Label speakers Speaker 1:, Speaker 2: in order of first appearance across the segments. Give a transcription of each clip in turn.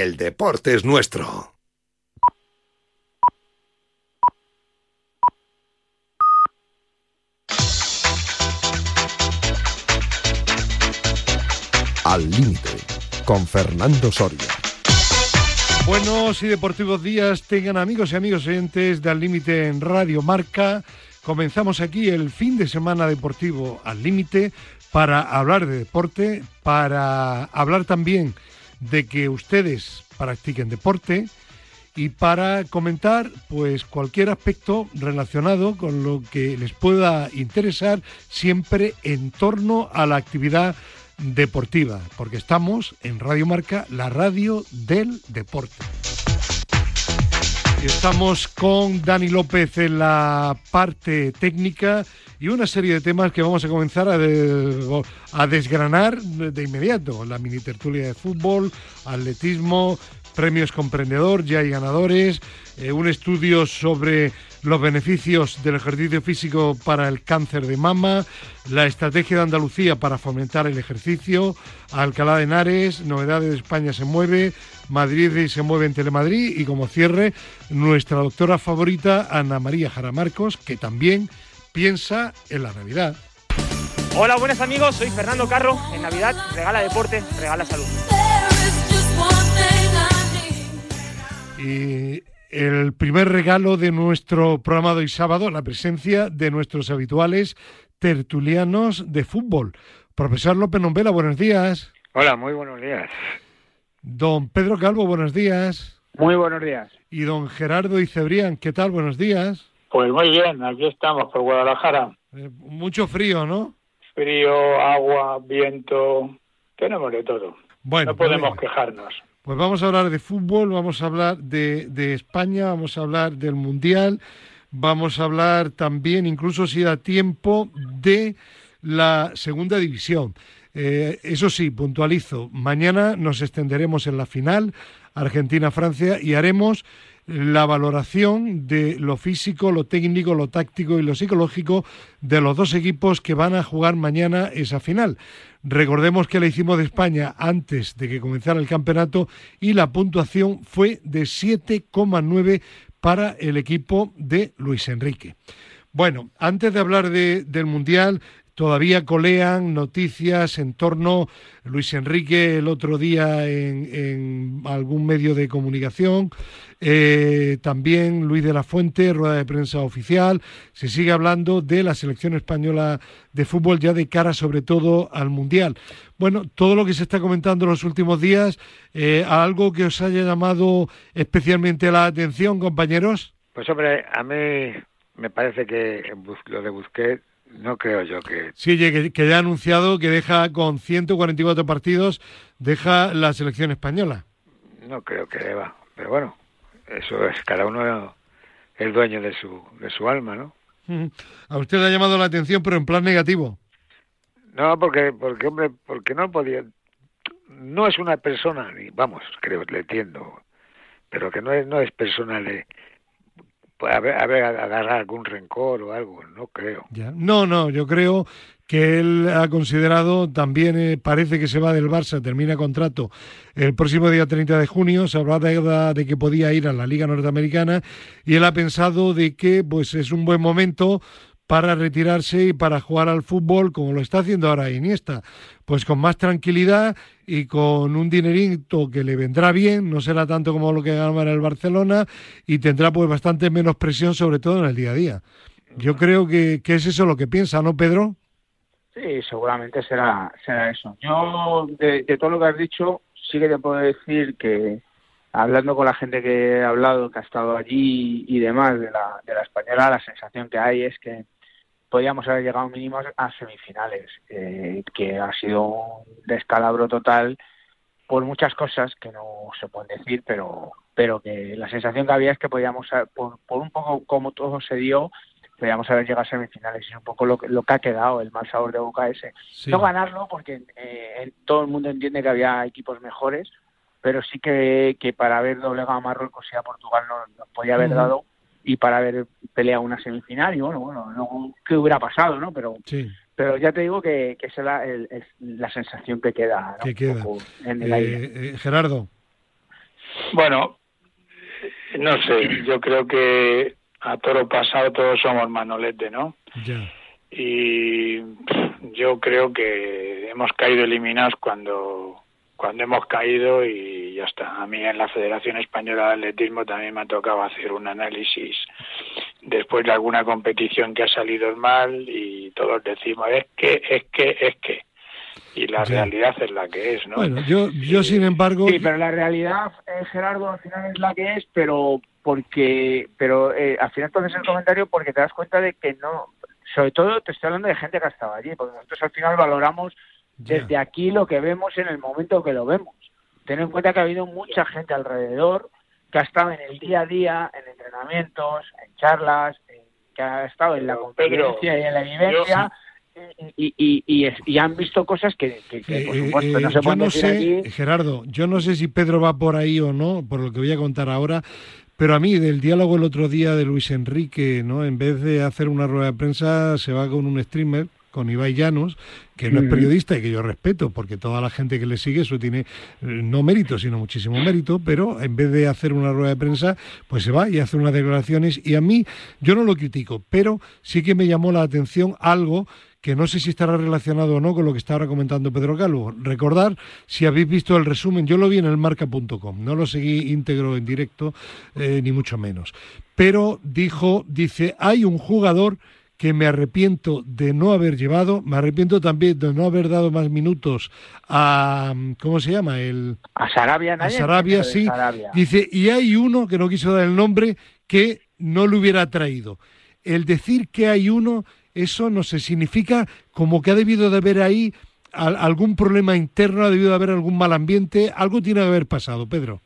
Speaker 1: el deporte es nuestro. Al límite, con Fernando Soria.
Speaker 2: Buenos y deportivos días tengan amigos y amigos oyentes de Al Límite en Radio Marca. Comenzamos aquí el fin de semana deportivo Al Límite para hablar de deporte, para hablar también de que ustedes practiquen deporte y para comentar pues cualquier aspecto relacionado con lo que les pueda interesar siempre en torno a la actividad deportiva, porque estamos en Radio Marca, la radio del deporte. Estamos con Dani López en la parte técnica y una serie de temas que vamos a comenzar a, desgranar de inmediato. La mini tertulia de fútbol, atletismo, premios comprendedor, ya hay ganadores, eh, un estudio sobre los beneficios del ejercicio físico para el cáncer de mama, la estrategia de Andalucía para fomentar el ejercicio, Alcalá de Henares, novedades de España se mueve, Madrid se mueve en Telemadrid y como cierre nuestra doctora favorita Ana María Jara Marcos, que también piensa en la Navidad.
Speaker 3: Hola, buenos amigos, soy Fernando Carro. En Navidad regala deporte, regala salud.
Speaker 2: Y el primer regalo de nuestro programa de hoy sábado, la presencia de nuestros habituales tertulianos de fútbol. Profesor López Nombela, buenos días.
Speaker 4: Hola, muy buenos días.
Speaker 2: Don Pedro Calvo, buenos días.
Speaker 5: Muy buenos días.
Speaker 2: Y don Gerardo Icebrián, ¿qué tal? Buenos días.
Speaker 5: Pues muy bien, aquí estamos por Guadalajara.
Speaker 2: Eh, mucho frío, ¿no?
Speaker 5: Frío, agua, viento, tenemos de todo. Bueno, no podemos pues quejarnos.
Speaker 2: Pues vamos a hablar de fútbol, vamos a hablar de, de, España, vamos a hablar del Mundial, vamos a hablar también, incluso si da tiempo, de la segunda división. Eh, eso sí, puntualizo, mañana nos extenderemos en la final, Argentina-Francia, y haremos la valoración de lo físico, lo técnico, lo táctico y lo psicológico de los dos equipos que van a jugar mañana esa final. Recordemos que la hicimos de España antes de que comenzara el campeonato y la puntuación fue de 7,9 para el equipo de Luis Enrique. Bueno, antes de hablar del Mundial, Todavía colean noticias en torno Luis Enrique el otro día en, algún medio de comunicación, eh, también Luis de la Fuente, rueda de prensa oficial. Se sigue hablando de la selección española de fútbol ya de cara sobre todo al Mundial. Bueno, todo lo que se está comentando en los últimos días, eh, ¿algo que os haya llamado especialmente la atención, compañeros?
Speaker 4: Pues hombre, a mí me parece que lo de Busquets no creo yo que...
Speaker 2: Sí, que, ya ha anunciado que deja con 144 partidos, deja la selección española.
Speaker 4: No creo que deba, pero bueno, eso es, cada uno es dueño de su, de su alma, ¿no?
Speaker 2: A usted le ha llamado la atención, pero en plan negativo.
Speaker 4: No, porque, porque hombre, porque no podía... No es una persona, vamos, creo, le entiendo, pero que no es, no es persona de haber, haber agarrar algún rencor o algo, no creo.
Speaker 2: No, no, yo creo que él ha considerado, también eh, parece que se va del Barça, termina contrato el próximo día 30 de junio, se hablaba de, de, que podía ir a la Liga Norteamericana y él ha pensado de que pues es un buen momento para retirarse y para jugar al fútbol como lo está haciendo ahora Iniesta, pues con más tranquilidad y con un dinerito que le vendrá bien, no será tanto como lo que ganaba en el Barcelona y tendrá pues bastante menos presión sobre todo en el día a día. Yo creo que, es eso lo que piensa, ¿no, Pedro?
Speaker 5: Sí, seguramente será, será eso. Yo, de, todo lo que has dicho, sí que te puedo decir que hablando con la gente que he hablado, que ha estado allí y demás de la, de la española, la sensación que hay es que podíamos haber llegado mínimo a semifinales, eh, que ha sido un descalabro total por muchas cosas que no se pueden decir, pero pero que la sensación que había es que podíamos, por, un poco como todo se dio, podíamos haber llegado a semifinales. Y es un poco lo, lo que ha quedado, el mal sabor de boca ese. No ganarlo, porque eh, todo el mundo entiende que había equipos mejores, pero sí que, que para haber doblegado a Marruecos y a Portugal nos, podía haber dado y para haber peleado una semifinal y bueno, bueno, no, qué hubiera pasado, ¿no? Pero pero ya te digo que, que esa es la, sensación que queda,
Speaker 2: que queda. en el aire. Eh, eh, Gerardo.
Speaker 6: Bueno, no sé, yo creo que a toro pasado todos somos manolete, ¿no?
Speaker 2: Ya.
Speaker 6: Y pff, yo creo que hemos caído eliminados cuando cuando hemos caído y ya está. A mí en la Federación Española de Atletismo también me ha tocado hacer un análisis después de alguna competición que ha salido mal y todos decimos es que, es que, es que. Y la realidad es la que es, ¿no?
Speaker 2: Bueno, yo, yo sin embargo,
Speaker 5: Sí, pero la realidad, eh, Gerardo, al final es la que es, pero porque, pero eh, al final tú haces el comentario porque te das cuenta de que no, sobre todo te estoy hablando de gente que ha estado allí, porque nosotros al final valoramos Desde aquí lo que vemos en el momento que lo vemos. Ten en cuenta que ha habido mucha gente alrededor que ha estado en el día a día, en entrenamientos, en charlas, en- que ha estado en la
Speaker 6: Pedro,
Speaker 5: conferencia y en la vivencia. Y, y, y, es- y han visto cosas que, que- que, por
Speaker 2: Eh,
Speaker 5: supuesto,
Speaker 2: eh,
Speaker 5: no se
Speaker 2: yo
Speaker 5: pueden
Speaker 2: no
Speaker 5: decir
Speaker 2: sé,
Speaker 5: aquí.
Speaker 2: Gerardo, yo no sé si Pedro va por ahí o no, por lo que voy a contar ahora, pero a mí del diálogo el otro día de Luis Enrique, ¿no? En vez de hacer una rueda de prensa, se va con un streamer, con Ibai Llanos, que no es
Speaker 5: Ujú.
Speaker 2: periodista y que yo respeto, porque toda la gente que le sigue eso tiene eh, no mérito, sino muchísimo mérito, pero en vez de hacer una rueda de prensa, pues se va y hace unas declaraciones y a mí yo no lo critico, pero sí que me llamó la atención algo que no sé si estará relacionado o no con lo que está ahora comentando Pedro Calvo. Recordar, si habéis visto el resumen, yo lo vi en el marca.com, no lo seguí íntegro en directo, eh, ni mucho menos. Pero dijo, dice, hay un jugador que me arrepiento de no haber llevado, me arrepiento también de no haber dado más minutos a, ¿cómo se llama? El,
Speaker 5: A Sarabia,
Speaker 2: a Sarabia, sí.
Speaker 5: Sarabia.
Speaker 2: Dice, y hay uno que no quiso dar el nombre que no lo hubiera traído. El decir que hay uno, eso no sé, significa como que ha debido de haber ahí al- algún problema interno, ha debido de haber algún mal ambiente, algo tiene que haber pasado, Pedro.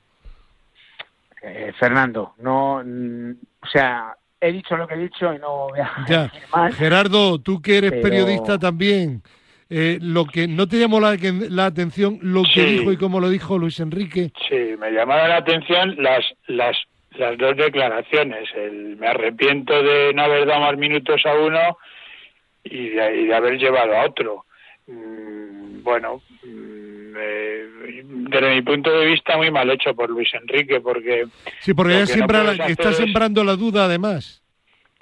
Speaker 5: Eh, Fernando, no, mm, o sea, he dicho lo que he dicho y no voy a
Speaker 2: Ya.
Speaker 5: decir más.
Speaker 2: Gerardo, tú que eres
Speaker 5: Pero-
Speaker 2: periodista también, eh, lo que no te llamó la, la atención lo que dijo y cómo lo dijo Luis Enrique.
Speaker 6: Sí, me llamaron la atención las, las, las dos declaraciones. El me arrepiento de no haber dado más minutos a uno y de, y de haber llevado a otro. Mm, bueno, mm, eh, desde mi punto de vista muy mal hecho por Luis Enrique porque
Speaker 2: Sí, porque ya
Speaker 6: que no
Speaker 2: está
Speaker 6: es-
Speaker 2: sembrando la duda además.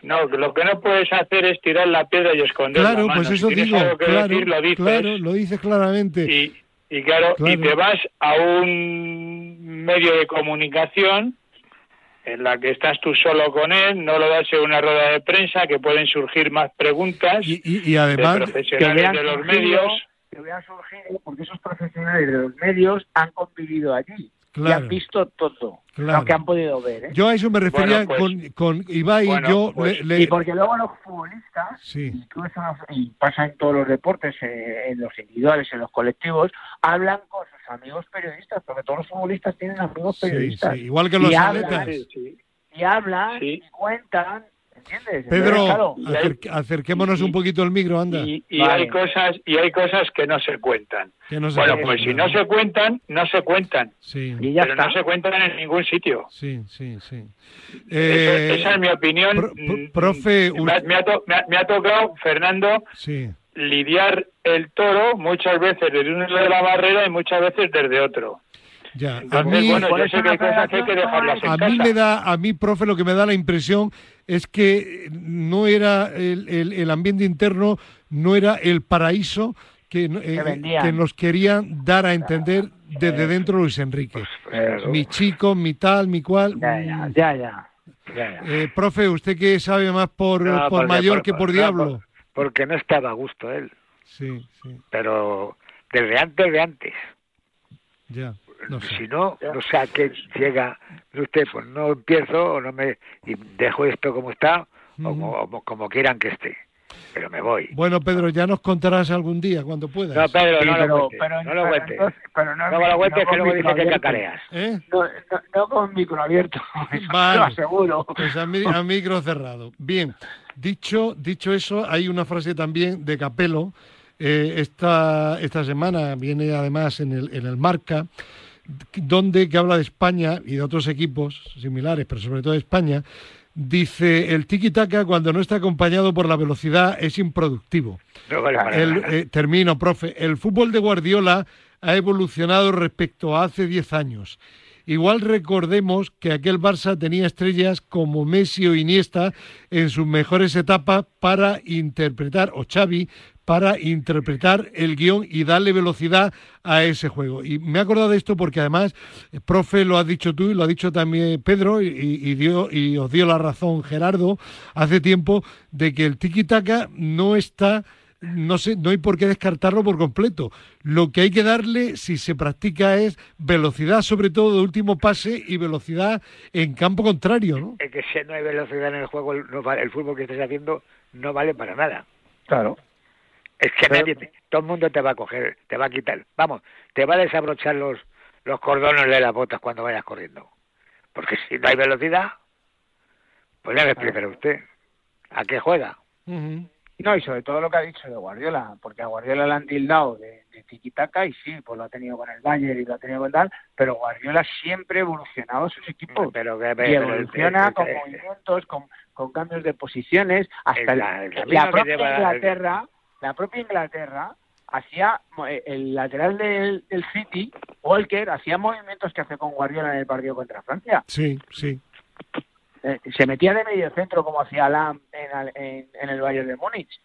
Speaker 6: no, lo que no puedes hacer es tirar la piedra y esconder la
Speaker 2: Claro,
Speaker 6: mano.
Speaker 2: pues
Speaker 6: Si
Speaker 2: eso digo,
Speaker 6: algo que
Speaker 2: claro,
Speaker 6: decir, lo dices.
Speaker 2: claro, lo dices claramente.
Speaker 6: y, y claro,
Speaker 2: Claro.
Speaker 6: y te vas a un medio de comunicación en la que estás tú solo con él, no lo das en una rueda de prensa, que pueden surgir más preguntas
Speaker 2: Y, y- y además,
Speaker 6: de profesionales de los medios.
Speaker 5: Que surgido porque esos profesionales de los medios han convivido allí y han visto todo
Speaker 2: Claro.
Speaker 5: lo que han podido ver. ¿eh?
Speaker 2: yo a eso me refería
Speaker 6: Bueno, pues-
Speaker 2: con, con Ibai,
Speaker 6: bueno,
Speaker 2: yo
Speaker 6: pues-
Speaker 2: le- le-
Speaker 5: Y porque luego los futbolistas,
Speaker 2: Sí.
Speaker 5: no- y pasa en todos los deportes, eh, en los individuales, en los colectivos, hablan con sus amigos periodistas, porque todos los futbolistas tienen amigos periodistas.
Speaker 2: sí, igual que los
Speaker 5: Y hablan,
Speaker 2: atletas.
Speaker 5: Y hablan,
Speaker 6: Sí.
Speaker 5: y cuentan, ¿entiendes?
Speaker 2: Pedro,
Speaker 5: Entonces, claro,
Speaker 6: y hay-
Speaker 2: acer- acerquémonos
Speaker 6: y-
Speaker 2: un poquito el micro, anda.
Speaker 6: Y, y
Speaker 5: Vale.
Speaker 6: hay cosas y hay cosas que no se cuentan.
Speaker 2: que no se
Speaker 6: Bueno, pues si no se cuentan, no se cuentan,
Speaker 2: Sí,
Speaker 5: y ya
Speaker 6: pero
Speaker 5: está.
Speaker 6: no se cuentan en ningún sitio.
Speaker 2: sí, sí, sí.
Speaker 6: Eso-
Speaker 2: Eh,
Speaker 6: esa es mi opinión.
Speaker 2: pro- pro-
Speaker 6: Mm,
Speaker 2: profe,
Speaker 6: me,
Speaker 2: un-
Speaker 6: ha- me ha to- me ha- me ha tocado, Fernando,
Speaker 2: Sí,
Speaker 6: lidiar el toro muchas veces desde un lado de la barrera y muchas veces desde otro.
Speaker 2: Ya. A mí,
Speaker 6: bueno, yo sé que hay
Speaker 5: la
Speaker 6: cosas que hay que
Speaker 5: federación
Speaker 6: dejarlas en
Speaker 2: a
Speaker 6: casa.
Speaker 2: mí me da, a mí, profe, lo que me da la impresión es que no era el, el- el ambiente interno, no era el paraíso que, eh,
Speaker 5: vendían.
Speaker 2: que nos querían dar a entender desde dentro Luis Enrique.
Speaker 6: Claro.
Speaker 2: Mi chico, mi tal, mi cual.
Speaker 5: Ya, ya,
Speaker 2: mm,
Speaker 5: ya, ya. ya, ya.
Speaker 2: eh, profe, usted que sabe más por,
Speaker 4: No,
Speaker 2: por
Speaker 4: porque-
Speaker 2: mayor
Speaker 4: por-
Speaker 2: que por
Speaker 4: no,
Speaker 2: diablo.
Speaker 4: Porque no estaba a gusto él,
Speaker 2: Sí, sí,
Speaker 4: pero desde antes de antes.
Speaker 2: ya. No sé.
Speaker 4: Si no, no sé a qué llega usted, pues no empiezo o no me y dejo esto como está o como, o como quieran que esté, pero me voy.
Speaker 2: Bueno, Pedro, ya nos contarás algún día cuando puedas.
Speaker 4: No, Pedro,
Speaker 5: Sí,
Speaker 4: no
Speaker 5: pero-
Speaker 4: lo
Speaker 5: pero-
Speaker 4: no lo
Speaker 5: pero
Speaker 4: cuentes.
Speaker 5: pero no
Speaker 4: No me lo cuentes
Speaker 5: no
Speaker 4: que luego
Speaker 5: con
Speaker 4: dice que
Speaker 5: micro
Speaker 4: cacareas.
Speaker 2: ¿Eh?
Speaker 5: No, no, no con micro abierto, eso
Speaker 2: Vale.
Speaker 5: te lo aseguro.
Speaker 2: Pues a, mi- a micro cerrado. Bien, dicho, dicho eso, hay una frase también de Capelo. eh, esta, esta semana viene además en el, en el Marca, donde que habla de España y de otros equipos similares, pero sobre todo de España. Dice, el tiki-taka cuando no está acompañado por la velocidad es improductivo.
Speaker 4: No vale para
Speaker 2: El, eh, termino, profe. El fútbol de Guardiola ha evolucionado respecto a hace 10 años igual recordemos que aquel Barça tenía estrellas como Messi o Iniesta en sus mejores etapas para interpretar, o Xavi, para interpretar el guion y darle velocidad a ese juego. Y me he acordado de esto porque además, eh, profe, lo has dicho tú y lo ha dicho también Pedro y, y dio, y os dio la razón Gerardo hace tiempo de que el tiki-taka no está no sé, no hay por qué descartarlo por completo. Lo que hay que darle, si se practica, es velocidad, sobre todo de último pase y velocidad en campo contrario, ¿no?
Speaker 4: Es que si no hay velocidad en el juego, el, el fútbol que estés haciendo no vale para nada.
Speaker 5: Claro.
Speaker 4: Es que
Speaker 5: Pero-
Speaker 4: nadie, te- todo el mundo te va a coger, te va a quitar, vamos, te va a desabrochar los, los cordones de las botas cuando vayas corriendo. Porque si no hay velocidad, pues ya me explicará usted. ¿A qué juega?
Speaker 5: No, y sobre todo lo que ha dicho de Guardiola, porque a Guardiola le han tildado de, de tiki-taka y sí, pues lo ha tenido con el Bayern y lo ha tenido con tal, pero Guardiola siempre ha evolucionado sus equipos.
Speaker 4: Pero que
Speaker 5: y evoluciona
Speaker 4: el-
Speaker 5: con
Speaker 4: el-
Speaker 5: movimientos, con, con cambios de posiciones, hasta
Speaker 4: El-
Speaker 5: el-
Speaker 4: el camino
Speaker 5: la propia Inglaterra, la propia Inglaterra hacía eh, el lateral del, del City, Walker, hacía movimientos que hace con Guardiola en el partido contra Francia.
Speaker 2: Sí, sí.
Speaker 5: Eh, se metía de medio centro como hacía Lam en, en, en el Bayern de Múnich.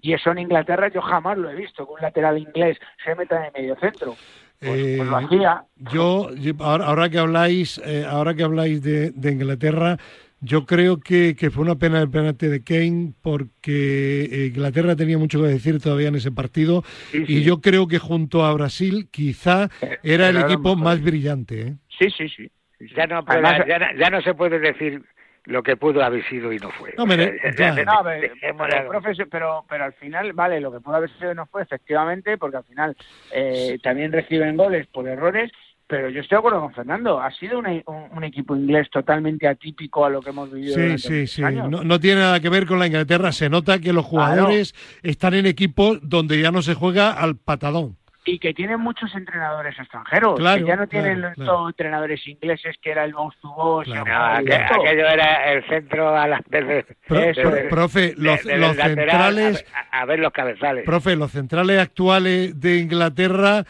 Speaker 5: Y eso en Inglaterra yo jamás lo he visto, que un lateral inglés se meta de medio centro. Pues, pues lo
Speaker 2: Eh,
Speaker 5: hacía.
Speaker 2: Yo, ahora que habláis, eh, ahora que habláis de, de Inglaterra, yo creo que, que fue una pena el penalti de Kane porque eh, Inglaterra tenía mucho que decir todavía en ese partido
Speaker 5: Sí,
Speaker 2: y yo creo que junto a Brasil quizá
Speaker 5: Eh,
Speaker 2: era el equipo
Speaker 5: mejor.
Speaker 2: más brillante. ¿eh?
Speaker 5: Sí, sí, sí.
Speaker 4: Ya no, puede-
Speaker 5: Además,
Speaker 4: ya, no- ya no se puede decir lo que pudo haber sido y no fue.
Speaker 2: No, mire,
Speaker 4: O sea,
Speaker 2: ya.
Speaker 5: No, pero, pero, profesor, pero, pero al final, vale, lo que pudo haber sido no fue efectivamente, porque al final eh, también reciben goles por errores, pero yo estoy de acuerdo con Fernando, ha sido una- un, un equipo inglés totalmente atípico a lo que hemos vivido
Speaker 2: Sí,
Speaker 5: durante
Speaker 2: sí, sí.
Speaker 5: años.
Speaker 2: No, no tiene nada que ver con la Inglaterra. Se nota que los jugadores están en equipos donde ya no se juega al patadón.
Speaker 5: y que tienen muchos entrenadores extranjeros,
Speaker 2: Claro,
Speaker 5: que ya no tienen
Speaker 2: claro,
Speaker 5: los
Speaker 2: claro.
Speaker 5: entrenadores ingleses que era el boss to boss,
Speaker 4: No, aquello era el centro a las desde,
Speaker 2: Pro- pro- profe, los,
Speaker 4: el
Speaker 2: los centrales,
Speaker 4: a, a ver los cabezales.
Speaker 2: profe, los centrales actuales de Inglaterra,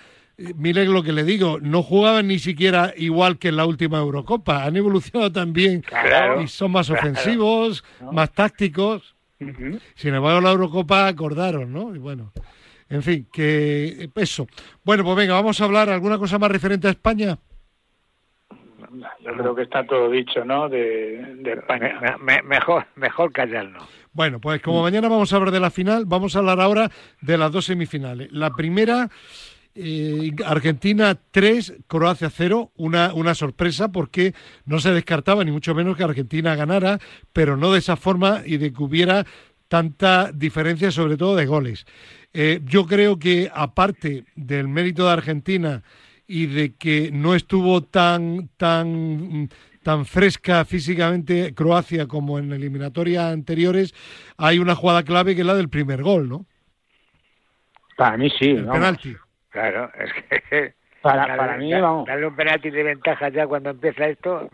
Speaker 2: mire lo que le digo, no jugaban ni siquiera igual que en la última Eurocopa. Han evolucionado también
Speaker 4: Claro,
Speaker 2: y son más
Speaker 4: claro.
Speaker 2: ofensivos,
Speaker 5: ¿No?
Speaker 2: más tácticos.
Speaker 5: Ujú.
Speaker 2: Sin embargo, la Eurocopa acordaron, ¿no? Y bueno, en fin, que eso. Bueno, pues venga, vamos a hablar alguna cosa más referente a España.
Speaker 6: Yo creo que está todo dicho, ¿no? De, de España.
Speaker 4: Me- me- mejor, mejor callarnos.
Speaker 2: Bueno, pues como mañana vamos a hablar de la final, vamos a hablar ahora de las dos semifinales. La primera, eh, Argentina 3, Croacia 0, una, una sorpresa porque no se descartaba ni mucho menos que Argentina ganara, pero no de esa forma y de que hubiera tanta diferencia, sobre todo de goles. Eh, yo creo que aparte del mérito de Argentina y de que no estuvo tan tan tan fresca físicamente Croacia como en eliminatorias anteriores, hay una jugada clave que es la del primer gol, ¿no?
Speaker 5: Para mí sí,
Speaker 2: El penalti.
Speaker 4: Claro, es que
Speaker 5: Para, para mí,
Speaker 4: da-
Speaker 5: vamos.
Speaker 4: darle un penalti de ventaja ya cuando empieza esto,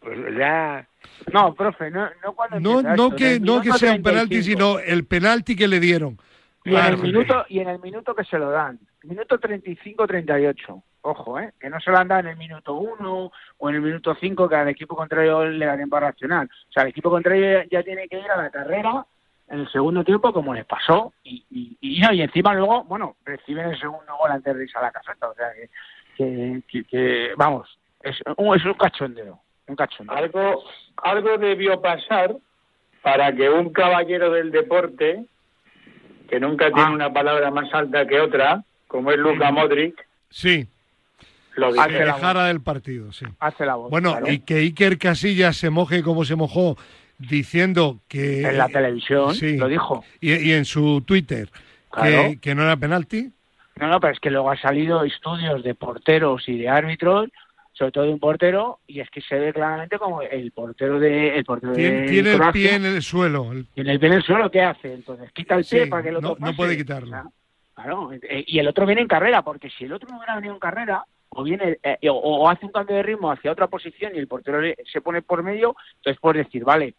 Speaker 4: pues ya
Speaker 5: No, profe, no, no cuando
Speaker 2: No,
Speaker 5: empieza
Speaker 2: no
Speaker 5: esto,
Speaker 2: que
Speaker 5: el
Speaker 2: no que sea un penalti,
Speaker 5: 35.
Speaker 2: sino el penalti que le dieron.
Speaker 5: Y en, el minuto, y en el minuto que se lo dan, minuto 35-38, ojo, ¿eh? que no se lo han dado en el minuto 1 o en el minuto 5 que al equipo contrario le da tiempo a reaccionar. O sea, el equipo contrario ya tiene que ir a la carrera en el segundo tiempo como les pasó y, y, y, no, y encima luego, bueno, reciben el segundo gol antes de irse a la caseta. O sea, que, que, que- que, vamos, es un, es un cachondeo, un cachondeo.
Speaker 6: Algo, algo debió pasar para que un caballero del deporte, que nunca tiene
Speaker 5: Ah.
Speaker 6: una palabra más alta que otra, como es Luka Modric,
Speaker 2: Sí,
Speaker 6: lo
Speaker 2: dejara del partido, sí.
Speaker 5: Hace la voz.
Speaker 2: Bueno,
Speaker 5: claro.
Speaker 2: y que Iker Casillas se moje como se mojó diciendo que
Speaker 5: en la televisión
Speaker 2: sí.
Speaker 5: lo dijo.
Speaker 2: y, y en su Twitter
Speaker 5: Claro.
Speaker 2: que, que no era penalti.
Speaker 5: No, no, pero es que luego han salido estudios de porteros y de árbitros, sobre todo de un portero, y es que se ve claramente como el portero de el portero
Speaker 2: Tiene,
Speaker 5: de
Speaker 2: tiene el pie en el suelo. el-
Speaker 5: tiene el pie en el suelo, ¿qué hace? Entonces quita el pie
Speaker 2: Sí,
Speaker 5: para que el otro
Speaker 2: no- puede quitarlo.
Speaker 5: Claro, eh, y el otro viene en carrera, porque si el otro no hubiera venido en carrera, o viene eh, o, o hace un cambio de ritmo hacia otra posición y el portero le- se pone por medio, entonces puedes decir, vale,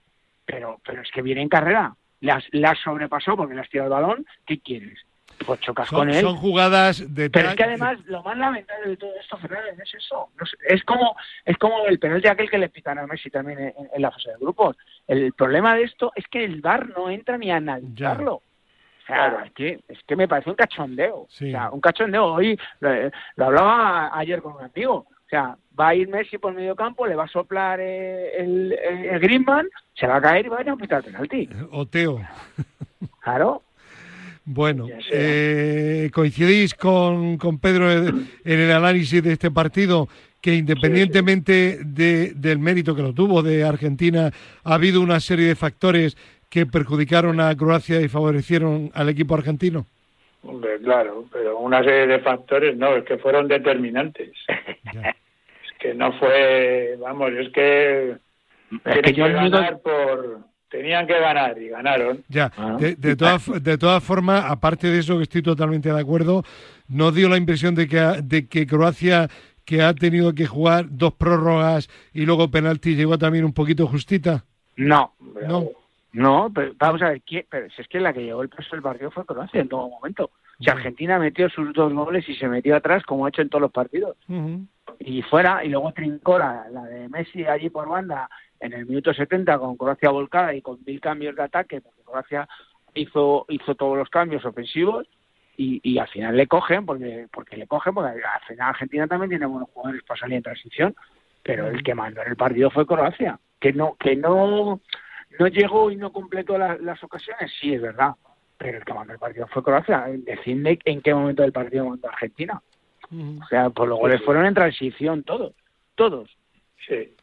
Speaker 5: pero pero es que viene en carrera, las, las sobrepasó porque le has tirado el balón, ¿qué quieres? pues chocas
Speaker 2: Son,
Speaker 5: con él.
Speaker 2: son jugadas de
Speaker 5: Pero es que además lo más lamentable de todo esto, Fernando, es eso. No sé, es como es como el penalti aquel que le pitan a Messi también en, en la fase de grupos. El problema de esto es que el VAR no entra ni a analizarlo. O sea,
Speaker 6: Claro.
Speaker 5: es, que, es que me parece un cachondeo.
Speaker 2: Sí.
Speaker 5: O sea, un cachondeo. Hoy lo, lo hablaba ayer con un amigo. O sea, va a ir Messi por medio campo, le va a soplar eh, el, el, el Griezmann, se va a caer y va a ir a pitar penalti.
Speaker 2: Oteo.
Speaker 5: Claro.
Speaker 2: Bueno, eh, coincidís con, con Pedro en el análisis de este partido, que independientemente de- del mérito que lo tuvo de Argentina, ha habido una serie de factores que perjudicaron a Croacia y favorecieron al equipo argentino.
Speaker 6: Hombre, claro, pero una serie de factores no, es que fueron determinantes. Es que no fue, vamos, es que
Speaker 5: Es que yo
Speaker 6: que
Speaker 5: el único-
Speaker 6: ganar por, tenían que ganar y ganaron.
Speaker 2: Ya,
Speaker 5: Ah.
Speaker 2: de, de todas, de todas formas, aparte de eso, que estoy totalmente de acuerdo, ¿no dio la impresión de que, ha- de que Croacia, que ha tenido que jugar dos prórrogas y luego penalti, llegó también un poquito justita?
Speaker 5: No,
Speaker 2: No.
Speaker 5: No, pero vamos a ver, ¿quién- pero si es que la que llevó el peso del partido fue Croacia en todo momento. Si. Argentina metió sus dos goles y se metió atrás, como ha hecho en todos los partidos. Y fuera, y luego trincó la, la de Messi allí por banda en el minuto 70 con Croacia volcada y con mil cambios de ataque, porque Croacia hizo, hizo todos los cambios ofensivos y, y al final le cogen, porque, porque le cogen, porque al final Argentina también tiene buenos jugadores para salir en transición, pero el que mandó en el partido fue Croacia, que no, que no, no llegó y no completó la- las ocasiones, sí es verdad, pero el que mandó el partido fue Croacia. Decidme en qué momento del partido mandó Argentina. O sea, pues los goles fueron en transición, todos, todos.
Speaker 6: Sí,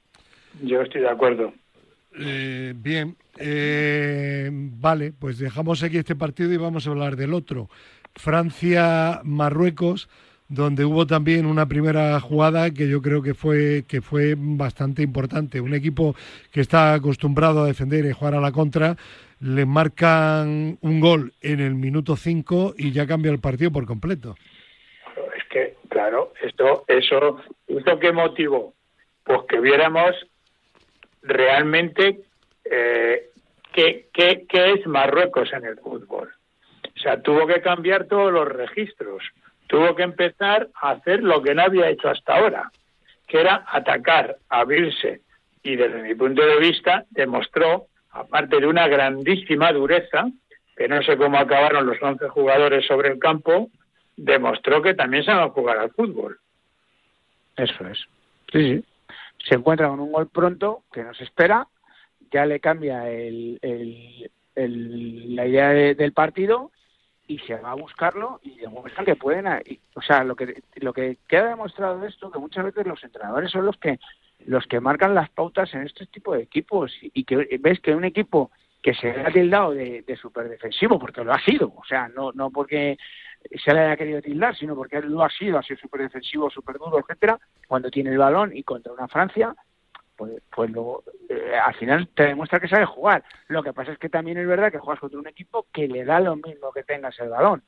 Speaker 6: yo estoy de acuerdo.
Speaker 2: Eh, bien, eh, vale, pues dejamos aquí este partido y vamos a hablar del otro. Francia-Marruecos, donde hubo también una primera jugada que yo creo que fue, que fue bastante importante. Un equipo que está acostumbrado a defender y jugar a la contra, le marcan un gol en el minuto 5 y ya cambia el partido por completo.
Speaker 6: Es que, claro, esto, eso, ¿esto qué motivó? Pues que viéramos realmente eh, qué, qué, qué es Marruecos en el fútbol. O sea, tuvo que cambiar todos los registros, tuvo que empezar a hacer lo que no había hecho hasta ahora, que era atacar, abrirse, y desde mi punto de vista demostró, aparte de una grandísima dureza, que no sé cómo acabaron los 11 jugadores sobre el campo, demostró que también saben jugar al fútbol.
Speaker 5: Eso es. Sí, sí. Se encuentra con un gol pronto que no se espera, ya le cambia el, la idea de- del partido y se va a buscarlo y demuestran que pueden. o sea, lo que lo que queda demostrado de esto que muchas veces los entrenadores son los que los que marcan las pautas en este tipo de equipos y, que ves que un equipo que se ha tildado de, de superdefensivo porque lo ha sido, o sea, no no porque se le haya querido tildar, sino porque lo ha sido, ha sido súper defensivo, súper duro, etcétera, cuando tiene el balón y contra una Francia, pues, pues luego, eh, al final te demuestra que sabe jugar. Lo que pasa es que también es verdad que juegas contra un equipo que le da lo mismo que tengas el balón.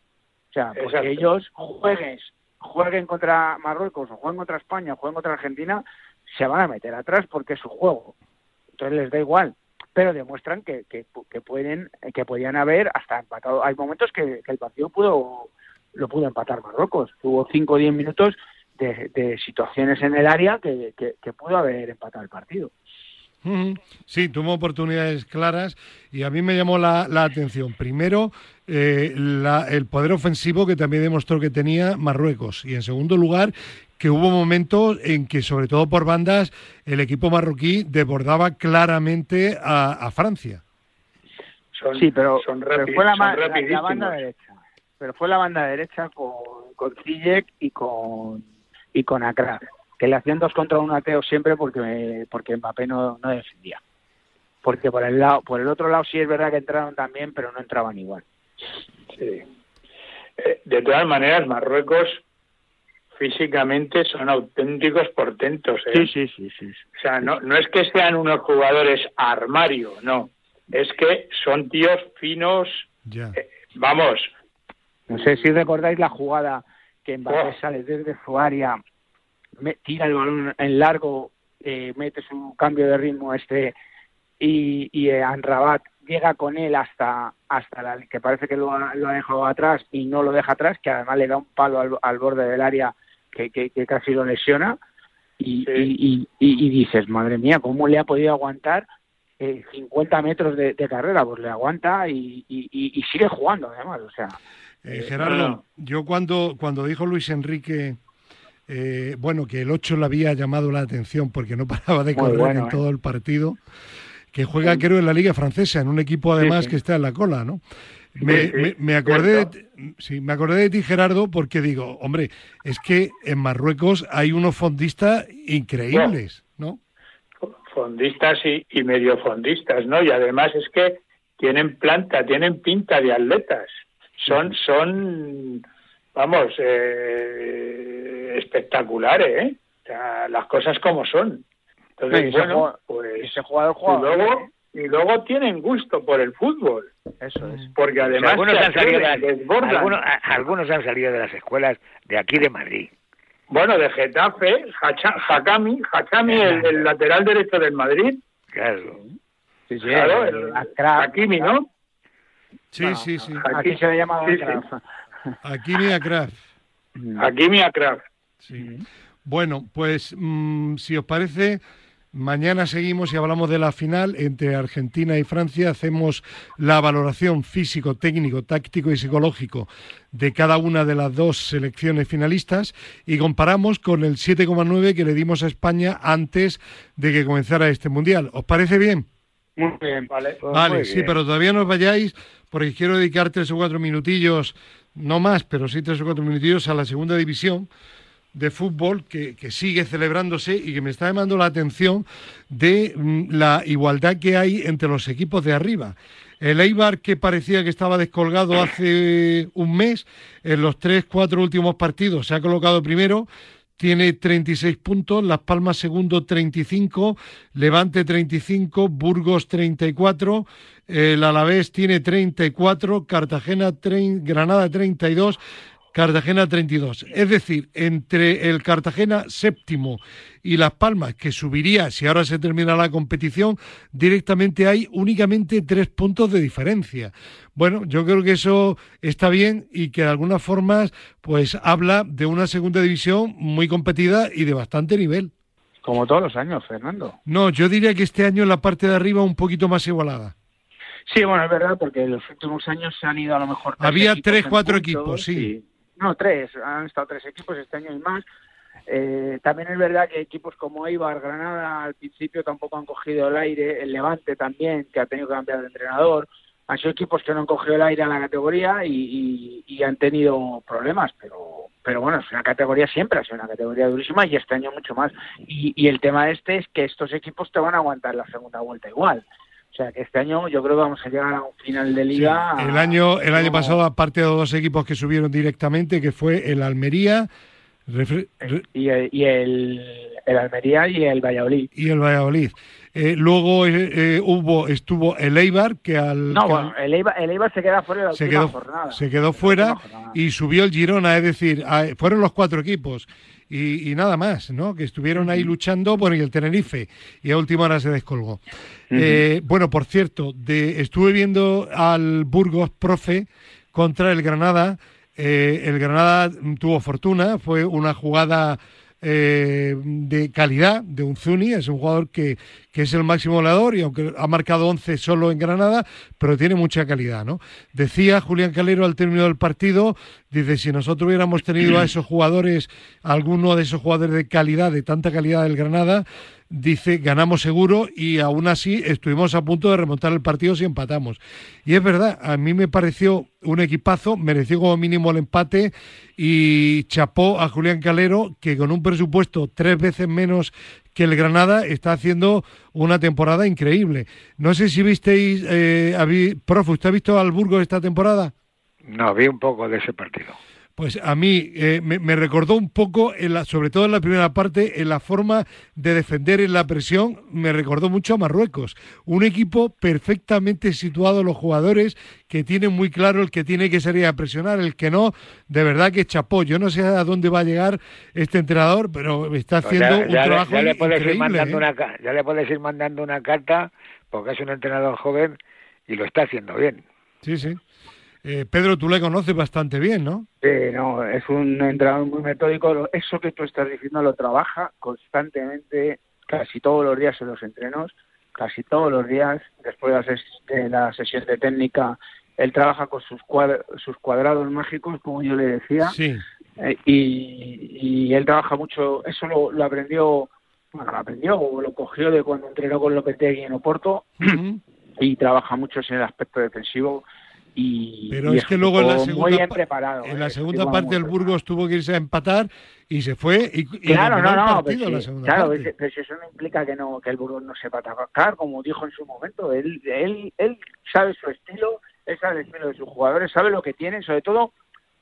Speaker 5: O sea, porque
Speaker 6: Exacto.
Speaker 5: ellos jueguen, jueguen contra Marruecos o jueguen contra España o jueguen contra Argentina, se van a meter atrás porque es su juego. Entonces les da igual pero demuestran que, que, que pueden que podían haber hasta empatado hay momentos que, que el partido pudo lo pudo empatar Marruecos tuvo 5 o 10 minutos de, de situaciones en el área que, que, que pudo haber empatado el partido.
Speaker 2: Sí, tuvo oportunidades claras y a mí me llamó la, la atención. Primero, eh, la- el poder ofensivo que también demostró que tenía Marruecos. Y en segundo lugar, que hubo momentos en que, sobre todo por bandas, el equipo marroquí desbordaba claramente a, a Francia.
Speaker 6: Son,
Speaker 5: sí pero,
Speaker 6: son
Speaker 5: pero fue la,
Speaker 6: son
Speaker 5: ma- la- la
Speaker 6: rapidísimos.
Speaker 5: banda derecha pero fue la banda derecha con, con Ziyech y con y con Akra que le hacían dos contra un ateo siempre porque porque Mbappé no, no defendía porque por el lado por el otro lado sí es verdad que entraron también pero no entraban igual
Speaker 6: Sí. Eh, de todas maneras, Marruecos físicamente son auténticos portentos. ¿eh?
Speaker 5: sí, sí, sí.
Speaker 6: O sea, no, no es que sean unos jugadores armario, no. Es que son tíos finos,
Speaker 2: Ya.
Speaker 6: eh, vamos,
Speaker 5: No sé si recordáis la jugada que Mbappé
Speaker 6: Oh.
Speaker 5: sale desde su área, me- tira el balón en largo, eh, mete su cambio de ritmo este y, y eh, Anrabat llega con él hasta hasta la que parece que lo ha, lo ha dejado atrás y no lo deja atrás, que además le da un palo al, al borde del área que, que, que casi lo lesiona. Y,
Speaker 6: Sí.
Speaker 5: y, y, y dices, madre mía, ¿cómo le ha podido aguantar eh, 50 metros de, de carrera? Pues le aguanta y sigue jugando, además. O sea,
Speaker 2: Eh,
Speaker 6: Eh,
Speaker 2: Gerardo, yo cuando, cuando dijo Luis Enrique, eh, bueno, que el 8 le había llamado la atención porque no paraba de correr
Speaker 5: bueno,
Speaker 2: en
Speaker 5: ¿eh?
Speaker 2: todo el partido, que juega creo en la Liga Francesa, en un equipo además
Speaker 5: sí.
Speaker 2: que está en la cola, ¿no? Me,
Speaker 6: sí,
Speaker 2: me- me acordé de, sí, me acordé de ti, Gerardo, porque digo, hombre, es que en Marruecos hay unos fondistas increíbles, ¿no?
Speaker 6: fondistas y, y medio fondistas, ¿no? Y además es que tienen planta, tienen pinta de atletas. Son, son, vamos, eh, espectaculares, ¿eh? O sea, las cosas como son. Entonces, bueno,
Speaker 5: jugador-
Speaker 6: pues
Speaker 5: ese jugador
Speaker 6: y
Speaker 5: juega bien,
Speaker 6: luego, y luego tienen gusto por el fútbol,
Speaker 5: eso es.
Speaker 6: porque además
Speaker 4: algunos,
Speaker 6: se
Speaker 4: han salido de las,
Speaker 6: desbordan.
Speaker 4: algunos, a- algunos han salido de las escuelas de aquí de Madrid.
Speaker 6: Bueno, de Getafe, Hacha- Hakami, Hakami, el, el lateral derecho del Madrid,
Speaker 4: Claro.
Speaker 5: Sí, sí,
Speaker 6: claro,
Speaker 5: el
Speaker 6: el, Hakimi, ¿no?
Speaker 2: Sí,
Speaker 5: Bueno,
Speaker 2: sí, sí.
Speaker 5: Aquí se le llama
Speaker 6: Sí, sí.
Speaker 5: Akraf.
Speaker 2: Hakimi Akraf.
Speaker 6: Hakimi Akraf.
Speaker 2: Sí. Bueno, pues mm, si os parece, mañana seguimos y hablamos de la final entre Argentina y Francia. Hacemos la valoración físico, técnico, táctico y psicológico de cada una de las dos selecciones finalistas y comparamos con el 7,9 que le dimos a España antes de que comenzara este mundial. ¿Os parece bien?
Speaker 5: Muy bien.
Speaker 6: Vale.
Speaker 4: Pues
Speaker 2: vale, sí,
Speaker 4: bien.
Speaker 2: pero todavía no os vayáis porque quiero dedicar tres o cuatro minutillos, no más, pero sí tres o cuatro minutillos a la segunda división de fútbol que, que sigue celebrándose y que me está llamando la atención de mm, la igualdad que hay entre los equipos de arriba. El Eibar, que parecía que estaba descolgado hace un mes, en los tres, cuatro últimos partidos se ha colocado primero, tiene 36 puntos, Las Palmas segundo 35, Levante 35, Burgos 34, el Alavés tiene 34, Cartagena, Granada 32, Cartagena 32. Es decir, entre el Cartagena séptimo y Las Palmas, que subiría si ahora se termina la competición, directamente hay únicamente tres puntos de diferencia. Bueno, yo creo que eso está bien y que de algunas formas pues habla de una segunda división muy competida y de bastante nivel.
Speaker 5: Como todos los años, Fernando.
Speaker 2: No, yo diría que este año en la parte de arriba un poquito más igualada.
Speaker 5: Sí, bueno, es verdad, porque en los últimos años se han ido a lo mejor.
Speaker 2: Había tres, cuatro equipos, sí.
Speaker 5: y- No, tres. Han estado tres equipos, este año hay más. Eh, también es verdad que equipos como Eibar, Granada, al principio tampoco han cogido el aire. El Levante también, que ha tenido que cambiar de entrenador. Han sido equipos que no han cogido el aire a la categoría y, y- y han tenido problemas, pero pero bueno, es una categoría siempre, ha sido una categoría durísima y este año mucho más. Y, y el tema este es que estos equipos te van a aguantar la segunda vuelta igual. O sea que este año yo creo que vamos a llegar a un final de liga.
Speaker 2: Sí, el año, el año pasado, aparte de dos equipos que subieron directamente, que fue el Almería re-
Speaker 5: Y, el- y el, el Almería y el Valladolid.
Speaker 2: y el Valladolid. Eh, luego eh, eh, hubo, estuvo el Eibar, que al,
Speaker 5: No,
Speaker 2: que
Speaker 5: bueno,
Speaker 2: al-
Speaker 5: el Eibar, el Eibar se queda fuera de la
Speaker 2: se
Speaker 5: última
Speaker 2: quedó,
Speaker 5: jornada.
Speaker 2: se quedó fuera y subió el Girona, es decir, a- fueron los cuatro equipos y, y nada más, ¿no? Que estuvieron ahí luchando, bueno, y el Tenerife, y a última hora se descolgó. Eh, bueno, por cierto, de, estuve viendo al Burgos, profe, contra el Granada. Eh, el Granada tuvo fortuna, fue una jugada eh, de calidad de Unzuni, es un jugador que, que es el máximo goleador y aunque ha marcado 11 solo en Granada, pero tiene mucha calidad, ¿no? Decía Julián Calero al término del partido, dice, si nosotros hubiéramos tenido a esos jugadores, alguno de esos jugadores de calidad, de tanta calidad del Granada, dice, ganamos seguro y aún así estuvimos a punto de remontar el partido si empatamos. Y es verdad, a mí me pareció un equipazo, mereció como mínimo el empate y chapó a Julián Calero, que con un presupuesto tres veces menos que el Granada está haciendo una temporada increíble. No sé si visteis, eh, profe, ¿usted ha visto al Burgos esta temporada?
Speaker 4: No, vi un poco de ese partido.
Speaker 2: Pues a mí eh, me, me recordó un poco, en la, sobre todo en la primera parte, en la forma de defender en la presión, me recordó mucho a Marruecos. Un equipo perfectamente situado, los jugadores que tienen muy claro el que tiene que salir a presionar, el que no, de verdad que chapó. Yo no sé a dónde va a llegar este entrenador, pero está
Speaker 4: Pues
Speaker 2: haciendo
Speaker 4: ya,
Speaker 2: un
Speaker 4: le-
Speaker 2: trabajo
Speaker 4: ya le puedes ir
Speaker 2: increíble.
Speaker 4: mandando
Speaker 2: ¿eh?
Speaker 4: una, ya le puedes ir mandando una carta, porque es un entrenador joven y lo está haciendo bien.
Speaker 2: Sí, sí. Eh, Pedro, tú le conoces bastante bien, ¿no?
Speaker 5: Sí, no, es un entrenador muy metódico. Eso que tú estás diciendo lo trabaja constantemente, casi todos los días en los entrenos, casi todos los días. Después de la, sesión de técnica, él trabaja con sus, sus cuadrados mágicos, como yo le decía.
Speaker 2: Sí.
Speaker 5: Eh, y, él trabaja mucho, eso lo, aprendió, bueno, lo aprendió o lo cogió de cuando entrenó con Lopetegui en Oporto y trabaja mucho en el aspecto defensivo y,
Speaker 2: pero es que luego en la segunda,
Speaker 5: preparado,
Speaker 2: en la
Speaker 5: ¿eh?
Speaker 2: segunda parte el Burgos tuvo que irse a empatar y se fue y,
Speaker 5: claro no no
Speaker 2: partido la segunda
Speaker 5: claro
Speaker 2: parte.
Speaker 5: pero eso no implica que no que el Burgos no sepa atacar como dijo en su momento él él él sabe su estilo él sabe el estilo de sus jugadores sabe lo que tiene sobre todo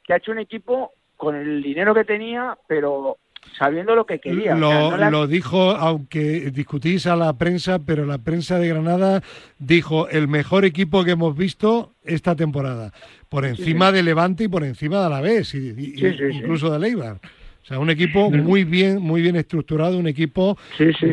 Speaker 5: que ha hecho un equipo con el dinero que tenía pero sabiendo lo que quería.
Speaker 2: Lo, dijo, aunque discutís a la prensa, pero la prensa de Granada dijo el mejor equipo que hemos visto esta temporada, por encima de Levante y por encima de Alavés, y, incluso de Leibar. O sea, un equipo muy bien, muy bien estructurado, un equipo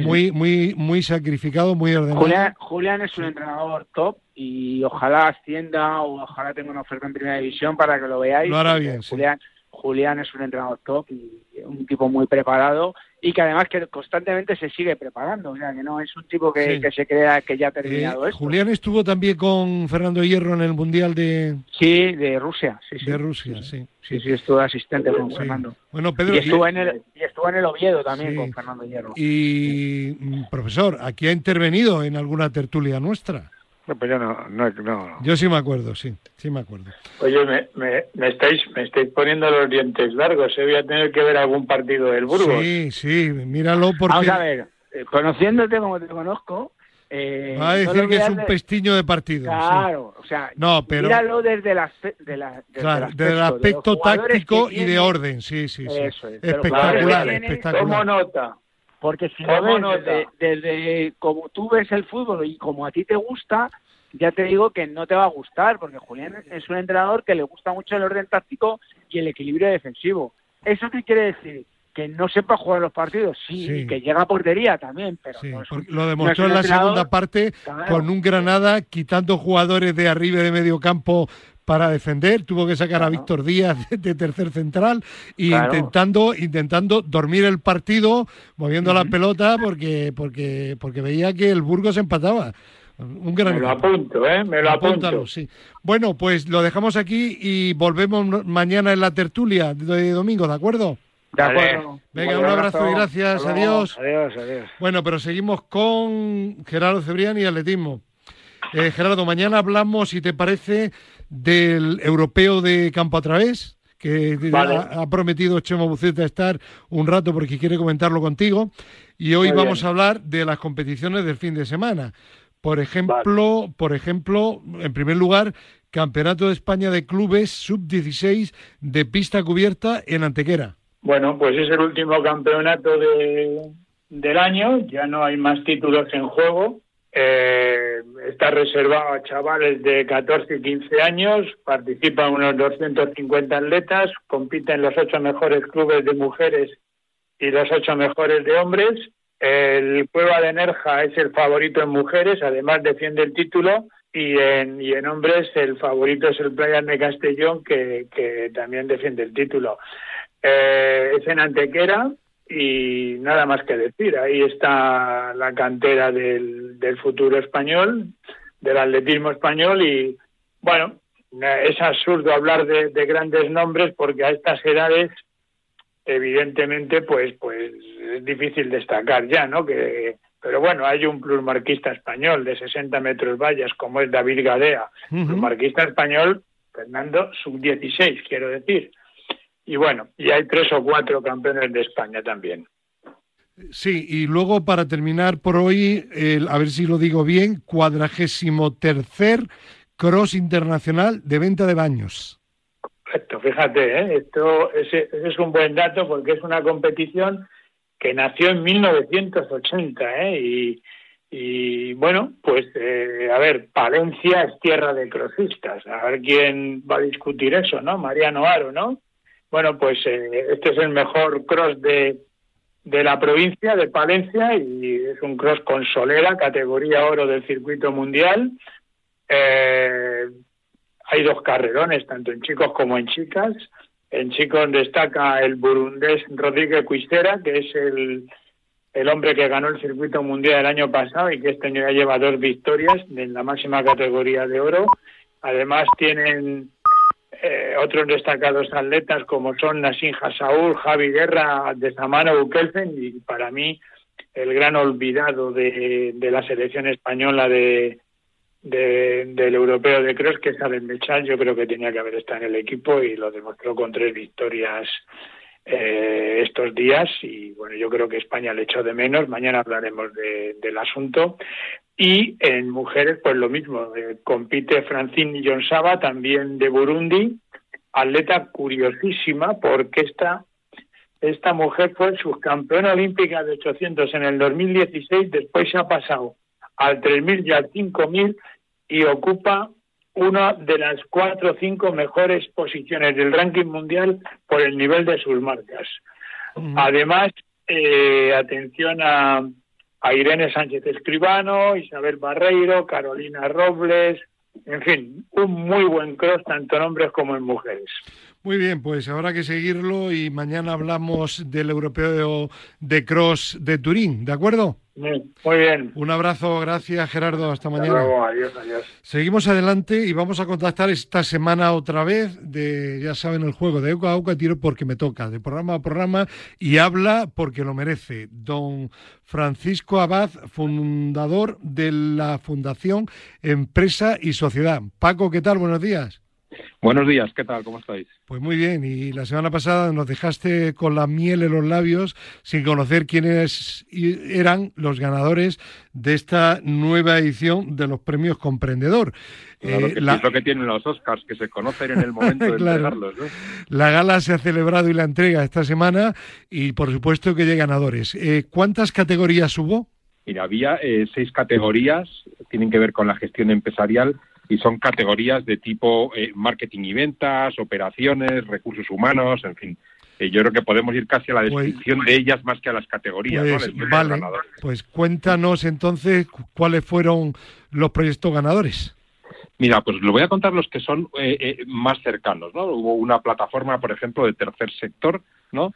Speaker 2: muy, muy, muy sacrificado, muy ordenado.
Speaker 5: Julián, Julián, es un entrenador top y ojalá ascienda o ojalá tenga una oferta en primera división para que lo veáis.
Speaker 2: Lo hará bien.
Speaker 5: Julián, Julián es un entrenador top y un tipo muy preparado y que además que constantemente se sigue preparando, o sea, que no es un tipo que, se crea que ya ha terminado
Speaker 2: eh,
Speaker 5: esto.
Speaker 2: Julián estuvo también con Fernando Hierro en el Mundial de...
Speaker 5: Sí, de Rusia, sí, sí.
Speaker 2: De Rusia, sí.
Speaker 5: Sí, sí, estuvo asistente con Fernando.
Speaker 2: Bueno, Pedro...
Speaker 5: Y estuvo, en el, y estuvo en el Oviedo también con Fernando Hierro.
Speaker 2: Y, mm, profesor, ¿aquí ha intervenido en alguna tertulia nuestra?
Speaker 4: Pues yo no, no,
Speaker 2: Yo sí me acuerdo, sí, sí me acuerdo.
Speaker 6: Oye, me, me, estáis, me estáis poniendo los dientes largos, ¿eh? voy a tener que ver algún partido del Burgos.
Speaker 2: Sí, sí, míralo porque...
Speaker 5: Vamos a ver, eh, conociéndote como te conozco... Eh,
Speaker 2: Va a decir que es un pestiño de partido.
Speaker 5: Claro, o sea,
Speaker 2: no, pero...
Speaker 5: míralo desde, la, de la,
Speaker 2: desde el aspecto, táctico y de orden, sí, sí, sí.
Speaker 5: Eso es.
Speaker 2: Espectacular, espectacular.
Speaker 6: Tomo nota.
Speaker 5: Porque si no ves desde, como tú ves el fútbol y como a ti te gusta, ya te digo que no te va a gustar, porque Julián es un entrenador que le gusta mucho el orden táctico y el equilibrio defensivo. ¿Eso qué quiere decir? Que no sepa jugar los partidos, sí, que llega a portería también, pero
Speaker 2: lo demostró en la segunda parte con un Granada quitando jugadores de arriba y de medio campo para defender, tuvo que sacar a Víctor Díaz de, tercer central e intentando intentando dormir el partido, moviendo la pelota porque porque porque veía que el Burgos empataba. Un gran
Speaker 6: me lo apunto, ¿eh? Me lo apunto.
Speaker 2: Sí. Bueno, pues lo dejamos aquí y volvemos mañana en la tertulia de domingo, ¿de acuerdo?
Speaker 5: De acuerdo.
Speaker 2: Venga, un abrazo, y gracias. Adiós.
Speaker 4: Adiós, adiós.
Speaker 2: Bueno, pero seguimos con Gerardo Cebrián y atletismo. Eh, Gerardo, mañana hablamos, si te parece, del europeo de campo a través, que ha, prometido Chemo Buceta estar un rato porque quiere comentarlo contigo. Y hoy vamos a hablar de las competiciones del fin de semana. Por ejemplo, por ejemplo, en primer lugar, Campeonato de España de Clubes Sub-16 de pista cubierta en Antequera.
Speaker 6: Bueno, pues es el último campeonato de, del año, ya no hay más títulos en juego. Eh, está reservado a chavales de 14 y 15 años, participan unos 250 atletas, compiten los ocho mejores clubes de mujeres y los ocho mejores de hombres. El Cueva de Nerja es el favorito en mujeres, además defiende el título. Y en, hombres el favorito es el Playa de Castellón, que, que también defiende el título. Eh, es en Antequera, y nada más que decir. Ahí está la cantera del, del futuro español, del atletismo español y bueno, es absurdo hablar de, grandes nombres porque a estas edades evidentemente pues pues es difícil destacar ya, ¿no? Que pero bueno, hay un plusmarquista español de 60 metros vallas como es David Gadea, plusmarquista español Fernando sub-16, quiero decir. Y bueno, y hay tres o cuatro campeones de España también.
Speaker 2: Sí, y luego para terminar por hoy, a ver si lo digo bien, cuadragésimo tercer Cross Internacional de venta de baños.
Speaker 6: Correcto, fíjate, ¿eh? esto es, un buen dato porque es una competición que nació en 1980 ¿eh? y, y bueno, pues eh, a ver, Palencia es tierra de crossistas, a ver quién va a discutir eso, ¿no? Mariano Aro, ¿no? Bueno, pues eh, este es el mejor cross de, de la provincia de Palencia y es un cross con solera, categoría oro del circuito mundial. Eh, hay dos carrerones, tanto en chicos como en chicas. En chicos destaca el burundés Rodríguez Cuistera, que es el, el hombre que ganó el circuito mundial el año pasado y que este año ya lleva dos victorias en la máxima categoría de oro. Además tienen otros destacados atletas como son Nassim Saúl, Javi Guerra, de Zamano Bukelsen y para mí el gran olvidado de, de la selección española de, del europeo de cross, que es Alen Mechal, yo creo que tenía que haber estado en el equipo y lo demostró con tres victorias eh, estos días. Y bueno, yo creo que España le echó de menos, mañana hablaremos del asunto. Y en mujeres, pues lo mismo, eh, compite Francine Jonsaba, también de Burundi, atleta curiosísima porque esta, esta mujer fue subcampeona olímpica de 800 en el 2016, después se ha pasado al 3.000 y al 5.000 y ocupa una de las cuatro o cinco mejores posiciones del ranking mundial por el nivel de sus marcas. Además, eh, atención a, a Irene Sánchez Escribano, Isabel Barreiro, Carolina Robles, en fin, un muy buen cross tanto en hombres como en mujeres.
Speaker 2: Muy bien, pues habrá que seguirlo y mañana hablamos del europeo de cross de Turín, ¿de acuerdo?
Speaker 6: Muy bien.
Speaker 2: Un abrazo, gracias Gerardo, hasta mañana.
Speaker 6: adiós, adiós.
Speaker 2: Seguimos adelante y vamos a contactar esta semana otra vez de, ya saben, el juego de Euca a Euca, tiro porque me toca, de programa a programa y habla porque lo merece. Don Francisco Abad, fundador de la Fundación Empresa y Sociedad. Paco, ¿qué tal? Buenos días.
Speaker 7: Buenos días, ¿qué tal? ¿Cómo estáis?
Speaker 2: Pues muy bien, y la semana pasada nos dejaste con la miel en los labios sin conocer quiénes eran los ganadores de esta nueva edición de los premios Comprendedor.
Speaker 7: Claro eh, Es lo que tienen los Oscars, que se conocen en el momento de entregarlos.
Speaker 2: La gala se ha celebrado y la entrega esta semana y por supuesto que hay ganadores. Eh, ¿Cuántas categorías hubo?
Speaker 7: Mira, había eh, seis categorías, tienen que ver con la gestión empresarial y son categorías de tipo eh, marketing y ventas, operaciones, recursos humanos, en fin. Eh, yo creo que podemos ir casi a la pues descripción de ellas más que a las categorías.
Speaker 2: Pues, vale, pues cuéntanos entonces cuáles fueron los proyectos ganadores.
Speaker 7: Mira, pues lo voy a contar los que son eh, más cercanos, ¿no? Hubo una plataforma, por ejemplo, de tercer sector, ¿no?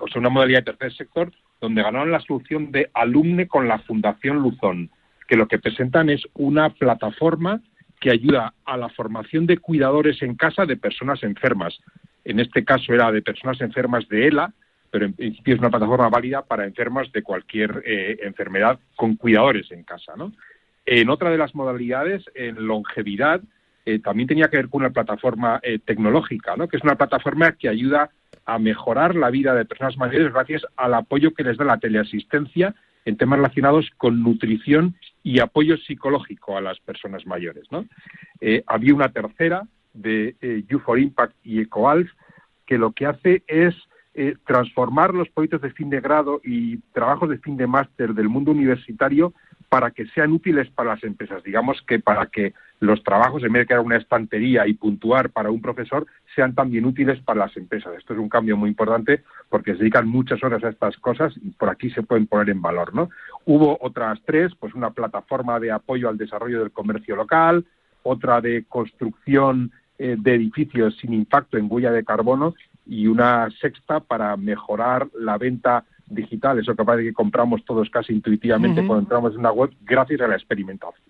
Speaker 7: o sea, una modalidad de tercer sector donde ganaron la solución de alumne con la Fundación Luzón, que lo que presentan es una plataforma que ayuda a la formación de cuidadores en casa de personas enfermas. En este caso era de personas enfermas de ELA, pero en principio es una plataforma válida para enfermas de cualquier eh, enfermedad con cuidadores en casa. En otra de las modalidades, en longevidad, eh, también tenía que ver con una plataforma eh, tecnológica, ¿no? que es una plataforma que ayuda a mejorar la vida de personas mayores gracias al apoyo que les da la teleasistencia en temas relacionados con nutrición y apoyo psicológico a las personas mayores. ¿no? Eh, había una tercera de eh, You for Impact y EcoAlf que lo que hace es eh, transformar los proyectos de fin de grado y trabajos de fin de máster del mundo universitario para que sean útiles para las empresas. Digamos que para que los trabajos, en vez de crear una estantería y puntuar para un profesor, sean también útiles para las empresas. Esto es un cambio muy importante porque se dedican muchas horas a estas cosas y por aquí se pueden poner en valor. ¿no? Hubo otras tres, pues una plataforma de apoyo al desarrollo del comercio local, otra de construcción eh, de edificios sin impacto en huella de carbono y una sexta para mejorar la venta digital, eso que parece que compramos todos casi intuitivamente cuando entramos en una web, gracias a la experimentación.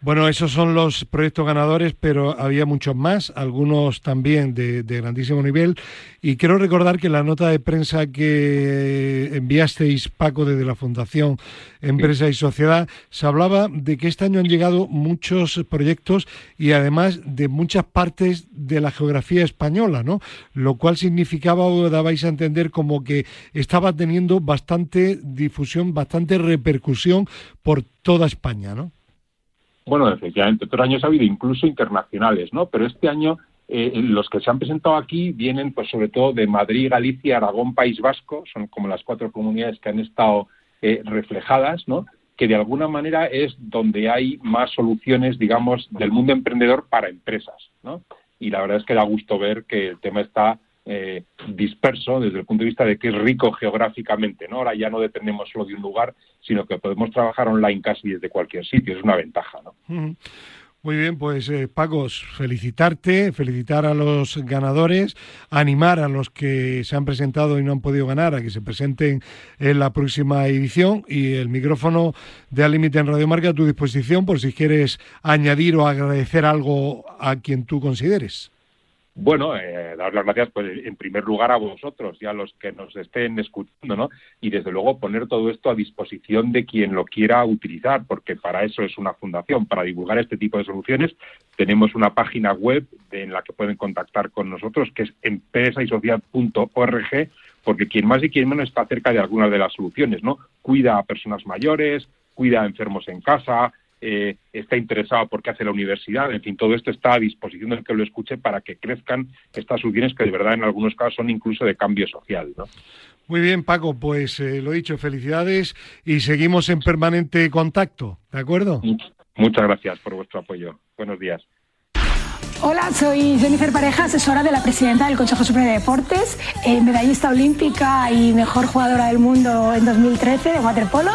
Speaker 2: Bueno, esos son los proyectos ganadores, pero había muchos más, algunos también de, grandísimo nivel. Y quiero recordar que la nota de prensa que enviasteis, Paco, desde la Fundación Empresa y Sociedad, se hablaba de que este año han llegado muchos proyectos y además de muchas partes de la geografía española, ¿no? Lo cual significaba o dabais a entender como que estaba teniendo bastante difusión, bastante repercusión por toda España, ¿no?
Speaker 7: Bueno, efectivamente, otros años ha habido incluso internacionales, ¿no? Pero este año eh, los que se han presentado aquí vienen, pues sobre todo de Madrid, Galicia, Aragón, País Vasco, son como las cuatro comunidades que han estado eh, reflejadas, ¿no? Que de alguna manera es donde hay más soluciones, digamos, del mundo emprendedor para empresas, ¿no? Y la verdad es que da gusto ver que el tema está eh, disperso desde el punto de vista de que es rico geográficamente, ¿no? Ahora ya no dependemos solo de un lugar, sino que podemos trabajar online casi desde cualquier sitio, es una ventaja, ¿no?
Speaker 2: Muy bien, pues eh, Pagos, felicitarte, felicitar a los ganadores, animar a los que se han presentado y no han podido ganar a que se presenten en la próxima edición y el micrófono de Al Límite en Radio Marca a tu disposición por si quieres añadir o agradecer algo a quien tú consideres.
Speaker 7: Bueno, eh, dar las gracias, pues, en primer lugar a vosotros y a los que nos estén escuchando, ¿no? Y desde luego poner todo esto a disposición de quien lo quiera utilizar, porque para eso es una fundación, para divulgar este tipo de soluciones. Tenemos una página web en la que pueden contactar con nosotros, que es empresaySociedad.org, porque quien más y quien menos está cerca de algunas de las soluciones, ¿no? Cuida a personas mayores, cuida a enfermos en casa, eh, está interesado porque hace la universidad, en fin, todo esto está a disposición del que lo escuche para que crezcan estas soluciones que de verdad en algunos casos son incluso de cambio social. ¿no?
Speaker 2: Muy bien, Paco, pues eh, lo dicho, felicidades y seguimos en permanente contacto, ¿de acuerdo?
Speaker 7: Muchas gracias por vuestro apoyo. Buenos días.
Speaker 8: Hola, soy Jennifer Pareja, asesora de la presidenta del Consejo Superior de Deportes, eh, medallista olímpica y mejor jugadora del mundo en 2013 de waterpolo.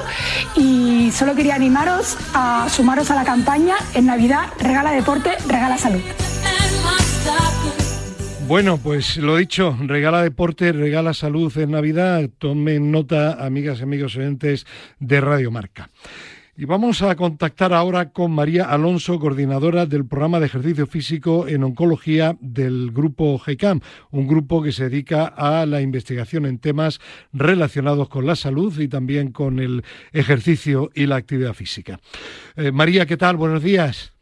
Speaker 8: Y solo quería animaros a sumaros a la campaña en Navidad Regala Deporte, Regala Salud.
Speaker 2: Bueno, pues lo dicho, regala deporte, regala salud en Navidad. Tomen nota, amigas y amigos oyentes de Radio Marca. Y vamos a contactar ahora con María Alonso, coordinadora del programa de ejercicio físico en oncología del grupo GECAM, un grupo que se dedica a la investigación en temas relacionados con la salud y también con el ejercicio y la actividad física. Eh, María, ¿qué tal? Buenos días.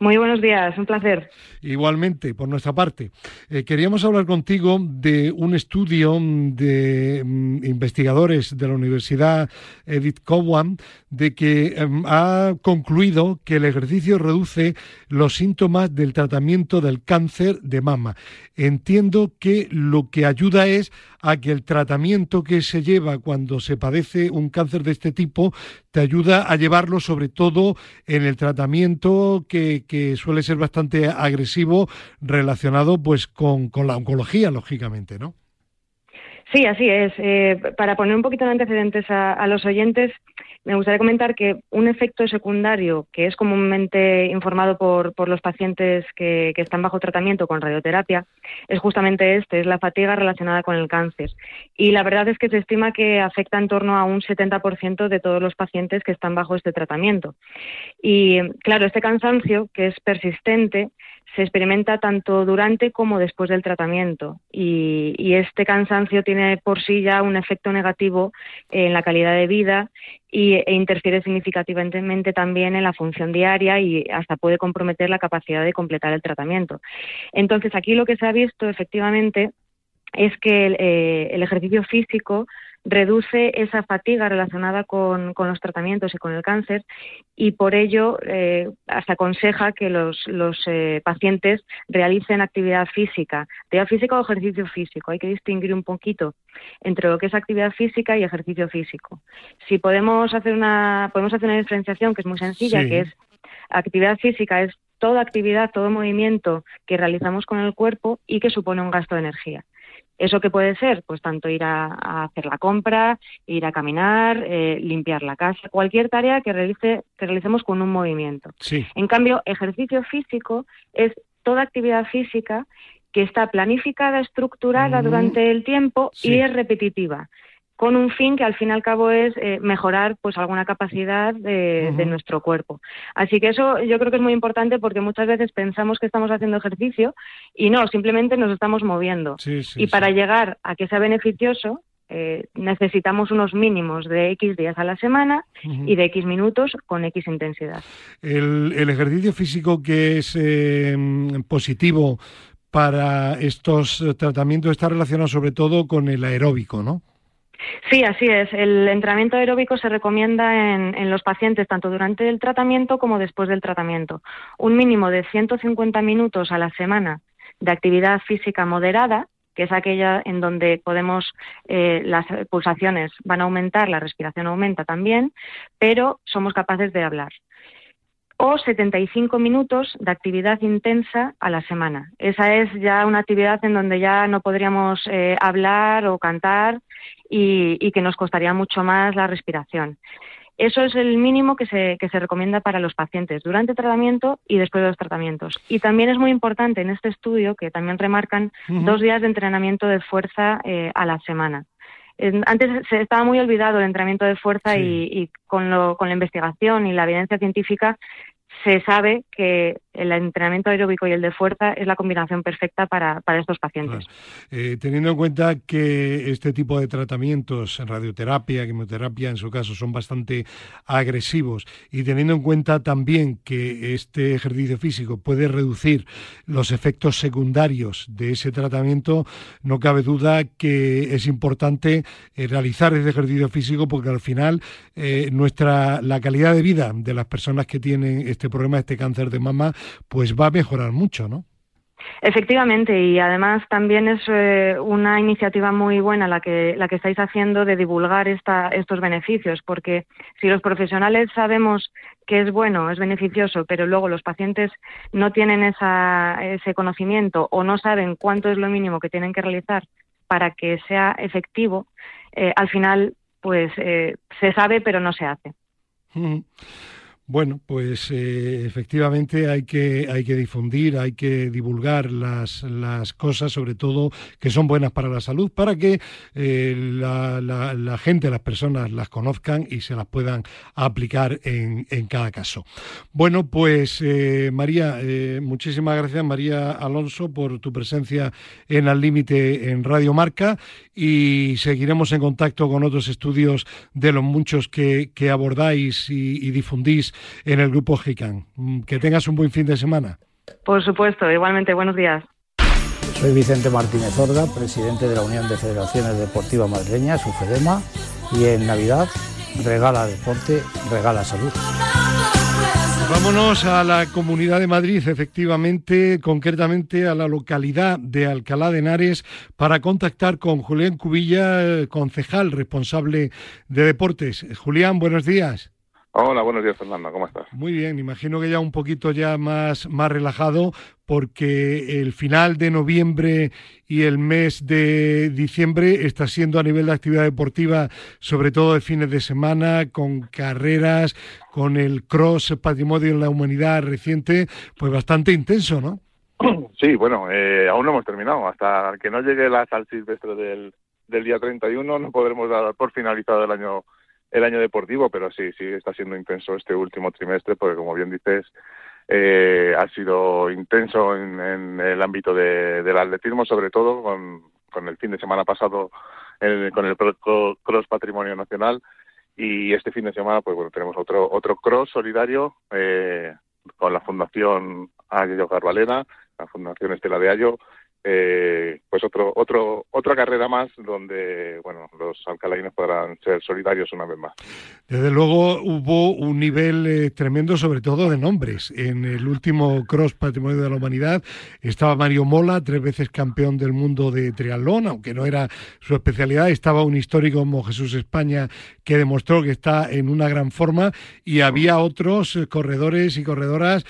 Speaker 9: Muy buenos días, un placer.
Speaker 2: Igualmente, por nuestra parte. Eh, queríamos hablar contigo de un estudio de mm, investigadores de la Universidad Edith Cowan de que em, ha concluido que el ejercicio reduce los síntomas del tratamiento del cáncer de mama. Entiendo que lo que ayuda es a que el tratamiento que se lleva cuando se padece un cáncer de este tipo te ayuda a llevarlo sobre todo en el tratamiento que, suele ser bastante agresivo relacionado pues con, la oncología, lógicamente, ¿no?
Speaker 9: Sí, así es. Eh, para poner un poquito de antecedentes a los oyentes, me gustaría comentar que un efecto secundario que es comúnmente informado por, los pacientes que, están bajo tratamiento con radioterapia es justamente este, es la fatiga relacionada con el cáncer. Y la verdad es que se estima que afecta en torno a un 70% de todos los pacientes que están bajo este tratamiento. Y claro, este cansancio, que es persistente, se experimenta tanto durante como después del tratamiento y, este cansancio tiene por sí ya un efecto negativo en la calidad de vida y, e interfiere significativamente también en la función diaria y hasta puede comprometer la capacidad de completar el tratamiento. Entonces, aquí lo que se ha visto efectivamente es que el eh, ejercicio físico reduce esa fatiga relacionada con, los tratamientos y con el cáncer y por ello eh, se aconseja que los, eh, pacientes realicen actividad física, actividad física o ejercicio físico. Hay que distinguir un poquito entre lo que es actividad física y ejercicio físico. Si podemos hacer una, podemos hacer una diferenciación que es muy sencilla, que es actividad física es toda actividad, todo movimiento que realizamos con el cuerpo y que supone un gasto de energía. ¿Eso qué puede ser? Pues tanto ir a, hacer la compra, ir a caminar, eh, limpiar la casa, cualquier tarea que, realice, que realicemos con un movimiento. En cambio, ejercicio físico es toda actividad física que está planificada, estructurada durante el tiempo y es repetitiva con un fin que al fin y al cabo es eh, mejorar pues alguna capacidad de, nuestro cuerpo. Así que eso yo creo que es muy importante porque muchas veces pensamos que estamos haciendo ejercicio y no, simplemente nos estamos moviendo. y para llegar a que sea beneficioso, eh, necesitamos unos mínimos de X días a la semana y de X minutos con X intensidad.
Speaker 2: El, ejercicio físico que es eh, positivo para estos tratamientos está relacionado sobre todo con el aeróbico, ¿no?
Speaker 9: Sí, así es. El entrenamiento aeróbico se recomienda en, los pacientes tanto durante el tratamiento como después del tratamiento. Un mínimo de 150 minutos a la semana de actividad física moderada, que es aquella en donde podemos eh, las pulsaciones van a aumentar, la respiración aumenta también, pero somos capaces de hablar o 75 minutos de actividad intensa a la semana. Esa es ya una actividad en donde ya no podríamos eh, hablar o cantar y, que nos costaría mucho más la respiración. Eso es el mínimo que se, que se recomienda para los pacientes durante el tratamiento y después de los tratamientos. Y también es muy importante en este estudio que también remarcan dos días de entrenamiento de fuerza eh, a la semana. Antes se estaba muy olvidado el entrenamiento de fuerza y, y con, lo, con la investigación y la evidencia científica se sabe que el entrenamiento aeróbico y el de fuerza es la combinación perfecta para, estos pacientes.
Speaker 2: Eh, teniendo en cuenta que este tipo de tratamientos, radioterapia, quimioterapia, en su caso, son bastante agresivos, y teniendo en cuenta también que este ejercicio físico puede reducir los efectos secundarios de ese tratamiento, no cabe duda que es importante eh, realizar ese ejercicio físico porque al final eh, nuestra la calidad de vida de las personas que tienen este problema, este cáncer de mama, pues va a mejorar mucho, ¿no?
Speaker 9: Efectivamente, y además también es eh, una iniciativa muy buena la que, la que estáis haciendo de divulgar esta, estos beneficios, porque si los profesionales sabemos que es bueno, es beneficioso, pero luego los pacientes no tienen esa, ese conocimiento o no saben cuánto es lo mínimo que tienen que realizar para que sea efectivo, eh, al final pues eh, se sabe pero no se hace.
Speaker 2: Bueno, pues eh, efectivamente hay que, hay que difundir, hay que divulgar las, las, cosas, sobre todo que son buenas para la salud, para que eh, la, la, gente, las personas las conozcan y se las puedan aplicar en, en cada caso. Bueno, pues eh, María, muchísimas gracias María Alonso por tu presencia en Al Límite en Radio Marca y seguiremos en contacto con otros estudios de los muchos que, que abordáis y, y difundís en el grupo GICAN. Mm, que tengas un buen fin de semana.
Speaker 9: Por supuesto, igualmente, buenos días.
Speaker 10: Soy Vicente Martínez Orga, presidente de la Unión de Federaciones Deportivas Madrileñas, UFEDEMA, y en Navidad regala deporte, regala salud.
Speaker 2: Vámonos a la Comunidad de Madrid, efectivamente, concretamente a la localidad de Alcalá de Henares, para contactar con Julián Cubilla, concejal responsable de deportes. Julián, buenos días.
Speaker 11: Hola, buenos días Fernando, ¿cómo estás?
Speaker 2: Muy bien, imagino que ya un poquito ya más, más relajado porque el final de noviembre y el mes de diciembre está siendo a nivel de actividad deportiva, sobre todo de fines de semana, con carreras, con el cross patrimonio de la humanidad reciente, pues bastante intenso, ¿no?
Speaker 11: Sí, bueno, eh, aún no hemos terminado. Hasta que no llegue la sal silvestre del, del día 31 no podremos dar por finalizado el año el año deportivo, pero sí, sí está siendo intenso este último trimestre, porque como bien dices, eh, ha sido intenso en, el ámbito del atletismo, sobre todo con, con, el fin de semana pasado con el Cross Patrimonio Nacional. Y este fin de semana pues bueno tenemos otro otro cross solidario eh, con la Fundación Ayo Carvalena, la Fundación Estela de Ayo eh, pues otro, otro, otra carrera más donde bueno los alcalaines podrán ser solidarios una vez más.
Speaker 2: Desde luego hubo un nivel eh, tremendo, sobre todo de nombres. En el último Cross Patrimonio de la Humanidad estaba Mario Mola, tres veces campeón del mundo de triatlón, aunque no era su especialidad. Estaba un histórico como Jesús España que demostró que está en una gran forma y había otros eh, corredores y corredoras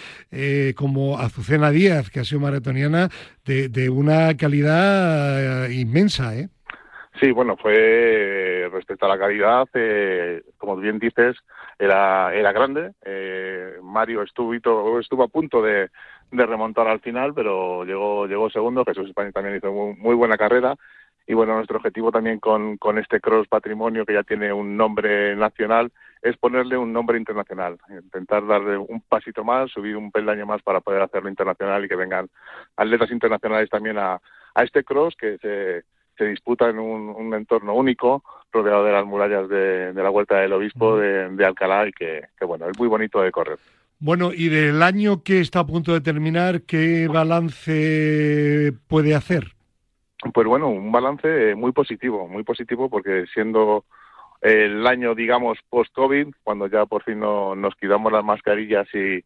Speaker 2: como Azucena Díaz, que ha sido maratoniana de, de una calidad eh, inmensa, ¿eh?
Speaker 11: Sí, bueno, fue respecto a la calidad, eh, como bien dices, era, era grande. Eh, Mario estuvo, estuvo a punto de, de, remontar al final, pero llegó, llegó segundo. Jesús España también hizo muy, buena carrera. Y bueno, nuestro objetivo también con, con este Cross Patrimonio, que ya tiene un nombre nacional, es ponerle un nombre internacional, intentar darle un pasito más, subir un peldaño más para poder hacerlo internacional y que vengan atletas internacionales también a, a este cross que se, se disputa en un, entorno único, rodeado de las murallas de, la Vuelta del Obispo de, Alcalá y que, que, bueno, es muy bonito de correr.
Speaker 2: Bueno, y del año que está a punto de terminar, ¿qué balance puede hacer?
Speaker 11: Pues bueno, un balance muy positivo, muy positivo porque siendo el año, digamos, post-COVID, cuando ya por fin no, nos quitamos las mascarillas y,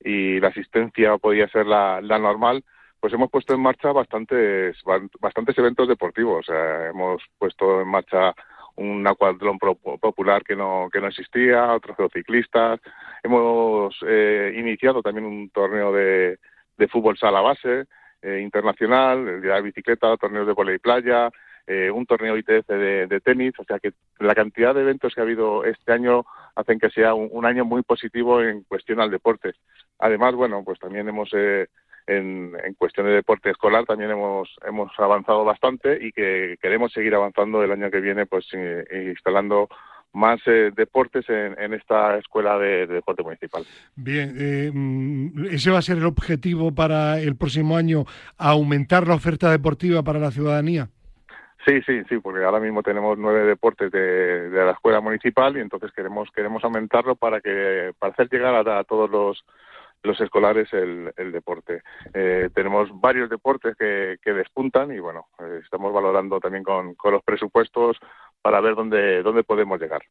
Speaker 11: y la asistencia podía ser la, la normal, pues hemos puesto en marcha bastantes, bastantes eventos deportivos. hemos puesto en marcha un acuatlón popular que no, que no existía, otros ciclistas. Hemos eh, iniciado también un torneo de, de fútbol sala base eh, internacional, el de la bicicleta, torneos de volei playa, eh, un torneo ITF de, tenis, o sea que la cantidad de eventos que ha habido este año hacen que sea un, año muy positivo en cuestión al deporte. Además, bueno, pues también hemos eh, en, en, cuestión de deporte escolar también hemos hemos avanzado bastante y que queremos seguir avanzando el año que viene, pues instalando más eh, deportes en, esta escuela de, deporte municipal.
Speaker 2: Bien, eh, mm, ese va a ser el objetivo para el próximo año, aumentar la oferta deportiva para la ciudadanía.
Speaker 11: Sí, sí, sí, porque ahora mismo tenemos nueve deportes de, la escuela municipal y entonces queremos queremos aumentarlo para que para hacer llegar a, todos los los escolares el, deporte. Eh, tenemos varios deportes que, que despuntan y bueno, estamos valorando también con, con los presupuestos para ver dónde, dónde podemos llegar.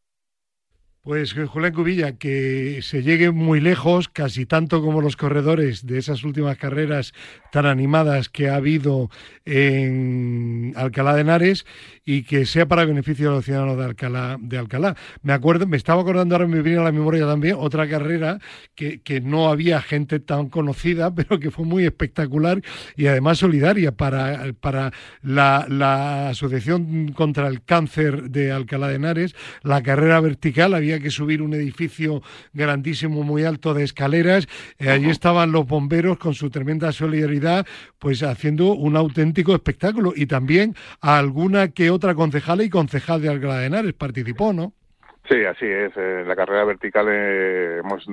Speaker 2: Pues eh, Julián Cubilla, que se llegue muy lejos, casi tanto como los corredores de esas últimas carreras tan animadas que ha habido en Alcalá de Henares y que sea para beneficio de los ciudadanos de Alcalá. De Alcalá. Me acuerdo, me estaba acordando ahora, me viene a la memoria también otra carrera que, que no había gente tan conocida, pero que fue muy espectacular y además solidaria para, para la, la Asociación contra el Cáncer de Alcalá de Henares, la carrera vertical había que subir un edificio grandísimo, muy alto de escaleras. Eh, allí estaban los bomberos con su tremenda solidaridad, pues haciendo un auténtico espectáculo. Y también alguna que otra concejala y concejal de Alcalá de Henares participó, ¿no?
Speaker 11: Sí, así es. En la carrera vertical eh, hemos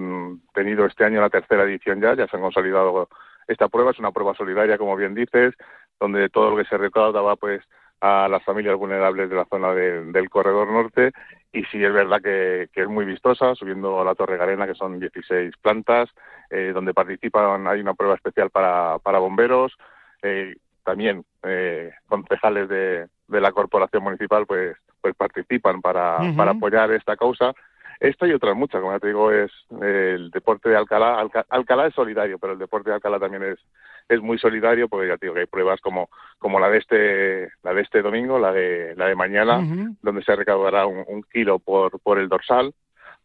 Speaker 11: tenido este año la tercera edición ya, ya se han consolidado esta prueba. Es una prueba solidaria, como bien dices, donde todo lo que se recaudaba pues a las familias vulnerables de la zona del corredor norte. Y sí es verdad que, es muy vistosa, subiendo a la Torre Garena, que son 16 plantas, eh, donde participan, hay una prueba especial para, para bomberos, eh, también eh, concejales de, de la corporación municipal pues pues participan para, para apoyar esta causa esta y otras muchas, como ya te digo, es el deporte de Alcalá. Alcalá es solidario, pero el deporte de Alcalá también es, es muy solidario, porque ya te digo que hay pruebas como, como la de este, la de este domingo, la de, la de mañana, donde se recaudará un, kilo por, por el dorsal.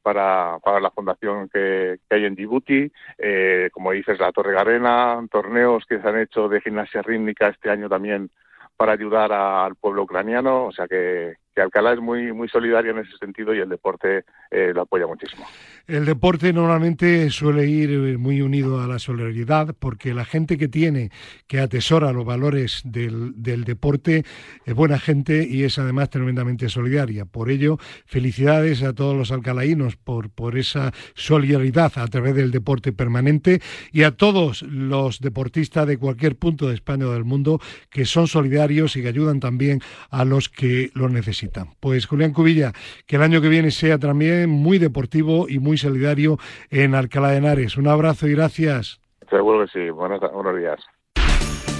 Speaker 11: Para, para la fundación que, que hay en Djibouti, eh, como dices, la Torre Garena, torneos que se han hecho de gimnasia rítmica este año también para ayudar al pueblo ucraniano, o sea que, que Alcalá es muy, muy solidario en ese sentido y el deporte eh, lo apoya muchísimo.
Speaker 2: El deporte normalmente suele ir eh, muy unido a la solidaridad porque la gente que tiene, que atesora los valores del, del deporte, es buena gente y es además tremendamente solidaria. Por ello, felicidades a todos los alcalaínos por, por esa solidaridad a través del deporte permanente y a todos los deportistas de cualquier punto de España o del mundo que son solidarios y que ayudan también a los que lo necesitan. Pues Julián Cubilla, que el año que viene sea también muy deportivo y muy solidario en Alcalá de Henares. Un abrazo y gracias.
Speaker 11: Seguro que sí. Buenos, buenos días.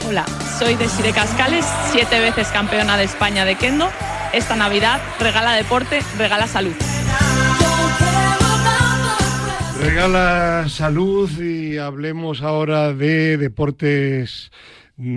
Speaker 12: Hola, soy Desire Cascales, siete veces campeona de España de Kendo. Esta Navidad regala deporte, regala salud.
Speaker 2: Regala salud y hablemos ahora de deportes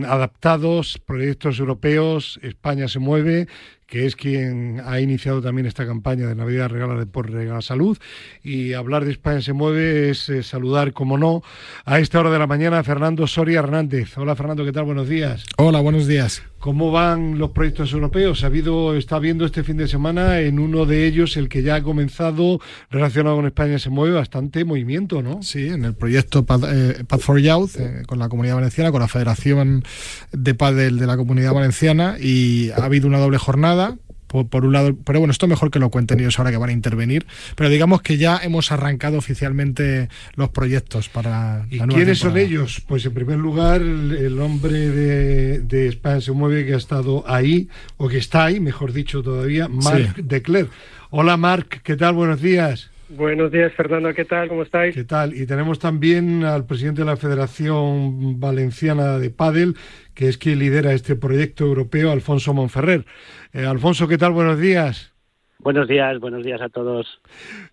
Speaker 2: adaptados, proyectos europeos, España se mueve, que es quien ha iniciado también esta campaña de Navidad Regala por Regala Salud. Y hablar de España se mueve es eh, saludar, como no, a esta hora de la mañana a Fernando Soria Hernández. Hola Fernando, ¿qué tal? Buenos días.
Speaker 13: Hola, buenos días.
Speaker 2: ¿Cómo van los proyectos europeos? Ha habido, está viendo este fin de semana en uno de ellos, el que ya ha comenzado relacionado con España se mueve, bastante movimiento, ¿no?
Speaker 13: Sí, en el proyecto Path, eh, for Youth, eh, con la Comunidad Valenciana, con la Federación de Padel de la Comunidad Valenciana, y ha habido una doble jornada por, un lado, pero bueno, esto mejor que lo cuenten ellos ahora que van a intervenir, pero digamos que ya hemos arrancado oficialmente los proyectos para...
Speaker 2: ¿Y quiénes son ellos? Pues en primer lugar, el, hombre de, de, España se mueve que ha estado ahí, o que está ahí, mejor dicho todavía, Marc Declerc. Hola Marc, ¿qué tal? Buenos días.
Speaker 14: Buenos días, Fernando. ¿Qué tal? ¿Cómo estáis?
Speaker 2: ¿Qué tal? Y tenemos también al presidente de la Federación Valenciana de Padel, que es quien lidera este proyecto europeo, Alfonso Monferrer. Eh, Alfonso, ¿qué tal? Buenos días.
Speaker 15: Buenos días, buenos días a todos.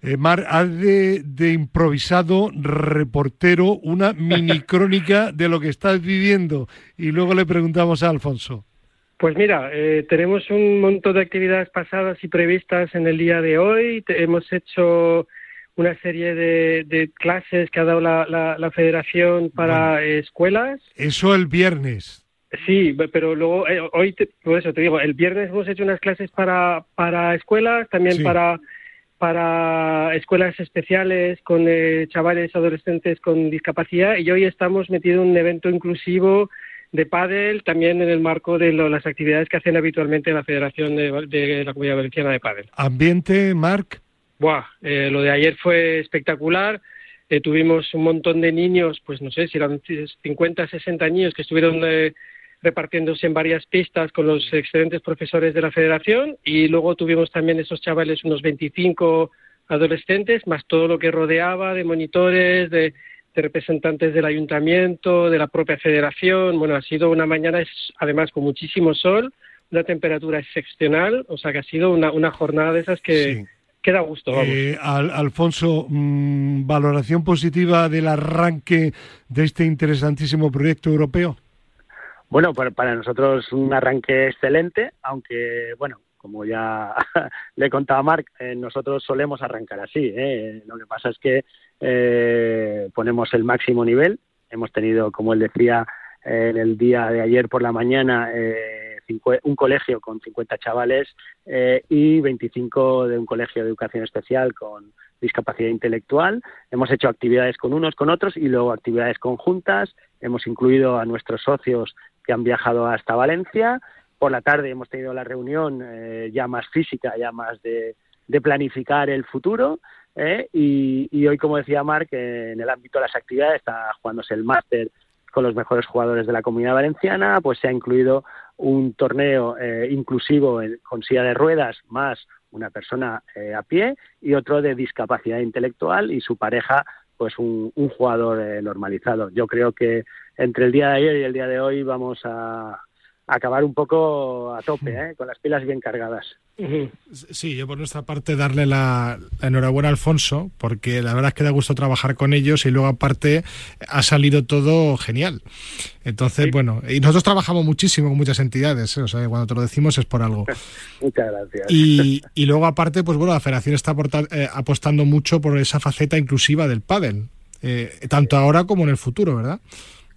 Speaker 2: Eh, Mar, haz de, improvisado reportero una mini crónica de lo que estás viviendo y luego le preguntamos a Alfonso.
Speaker 14: Pues mira, eh, tenemos un montón de actividades pasadas y previstas en el día de hoy. hemos hecho una serie de, clases que ha dado la, Federación para escuelas.
Speaker 2: Eso el viernes.
Speaker 14: Sí, pero luego, eh, hoy, te, por eso te digo, el viernes hemos hecho unas clases para, para escuelas, también
Speaker 2: Sí.
Speaker 14: para, para escuelas especiales con eh, chavales adolescentes con discapacidad y hoy estamos metidos en un evento inclusivo de pádel, también en el marco de lo- las actividades que hacen habitualmente la Federación de, de la Comunidad Valenciana de Pádel.
Speaker 2: Ambiente, Marc.
Speaker 14: Buah, eh, lo de ayer fue espectacular. Eh, tuvimos un montón de niños, pues no sé si eran 50, 60 niños que estuvieron eh, repartiéndose en varias pistas con los excelentes profesores de la federación y luego tuvimos también esos chavales, unos 25 adolescentes, más todo lo que rodeaba de monitores, de, de representantes del ayuntamiento, de la propia federación. Bueno, ha sido una mañana, además, con muchísimo sol, una temperatura excepcional, o sea que ha sido una, una jornada de esas que, que da gusto, vamos.
Speaker 2: Eh, Al- Alfonso, mm, valoración positiva del arranque de este interesantísimo proyecto europeo.
Speaker 15: Bueno, para, para nosotros un arranque excelente, aunque, bueno, como ya le contaba Marc, eh, nosotros solemos arrancar así. ¿eh? Lo que pasa es que eh, ponemos el máximo nivel. Hemos tenido, como él decía, eh, en el día de ayer por la mañana, eh, un colegio con 50 chavales eh, y 25 de un colegio de educación especial con discapacidad intelectual. Hemos hecho actividades con unos, con otros y luego actividades conjuntas. Hemos incluido a nuestros socios que han viajado hasta Valencia. Por la tarde hemos tenido la reunión eh, ya más física, ya más de, de planificar el futuro. ¿eh? Y, y hoy, como decía Marc, en el ámbito de las actividades está jugándose el máster con los mejores jugadores de la comunidad valenciana, pues se ha incluido un torneo eh, inclusivo con silla de ruedas más una persona eh, a pie y otro de discapacidad intelectual y su pareja pues un, un jugador eh, normalizado. Yo creo que entre el día de ayer y el día de hoy vamos a acabar un poco a tope, ¿eh? con las pilas bien cargadas.
Speaker 13: Sí, yo por nuestra parte darle la, la enhorabuena a Alfonso, porque la verdad es que da gusto trabajar con ellos y luego aparte ha salido todo genial. Entonces, bueno, y nosotros trabajamos muchísimo con muchas entidades, ¿eh? o sea, cuando te lo decimos es por algo.
Speaker 15: Muchas gracias.
Speaker 13: Y, y luego aparte, pues bueno, la federación está aporta- eh, apostando mucho por esa faceta inclusiva del pádel, eh, tanto ahora como en el futuro, ¿verdad?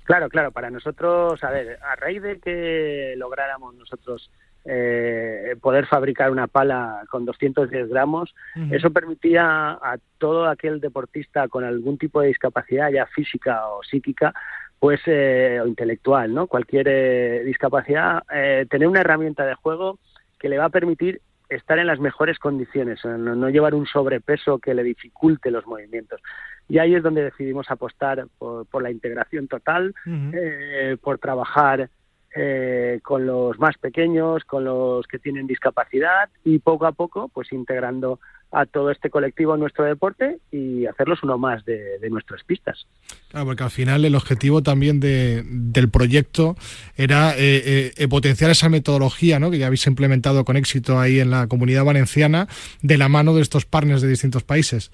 Speaker 15: Claro, claro, para nosotros, a ver, a raíz de que lográramos nosotros eh, poder fabricar una pala con 210 gramos, eso permitía a todo aquel deportista con algún tipo de discapacidad, ya física o psíquica, pues eh, o intelectual, ¿no? Cualquier eh, discapacidad, eh, tener una herramienta de juego que le va a permitir estar en las mejores condiciones, no, no llevar un sobrepeso que le dificulte los movimientos. Y ahí es donde decidimos apostar por, por la integración total, eh, por trabajar eh, con los más pequeños, con los que tienen discapacidad y poco a poco, pues integrando a todo este colectivo en nuestro deporte y hacerlos uno más de, de nuestras pistas.
Speaker 13: Claro, porque al final el objetivo también de- del proyecto era eh, eh, eh, potenciar esa metodología ¿no? que ya habéis implementado con éxito ahí en la comunidad valenciana de la mano de estos partners de distintos países.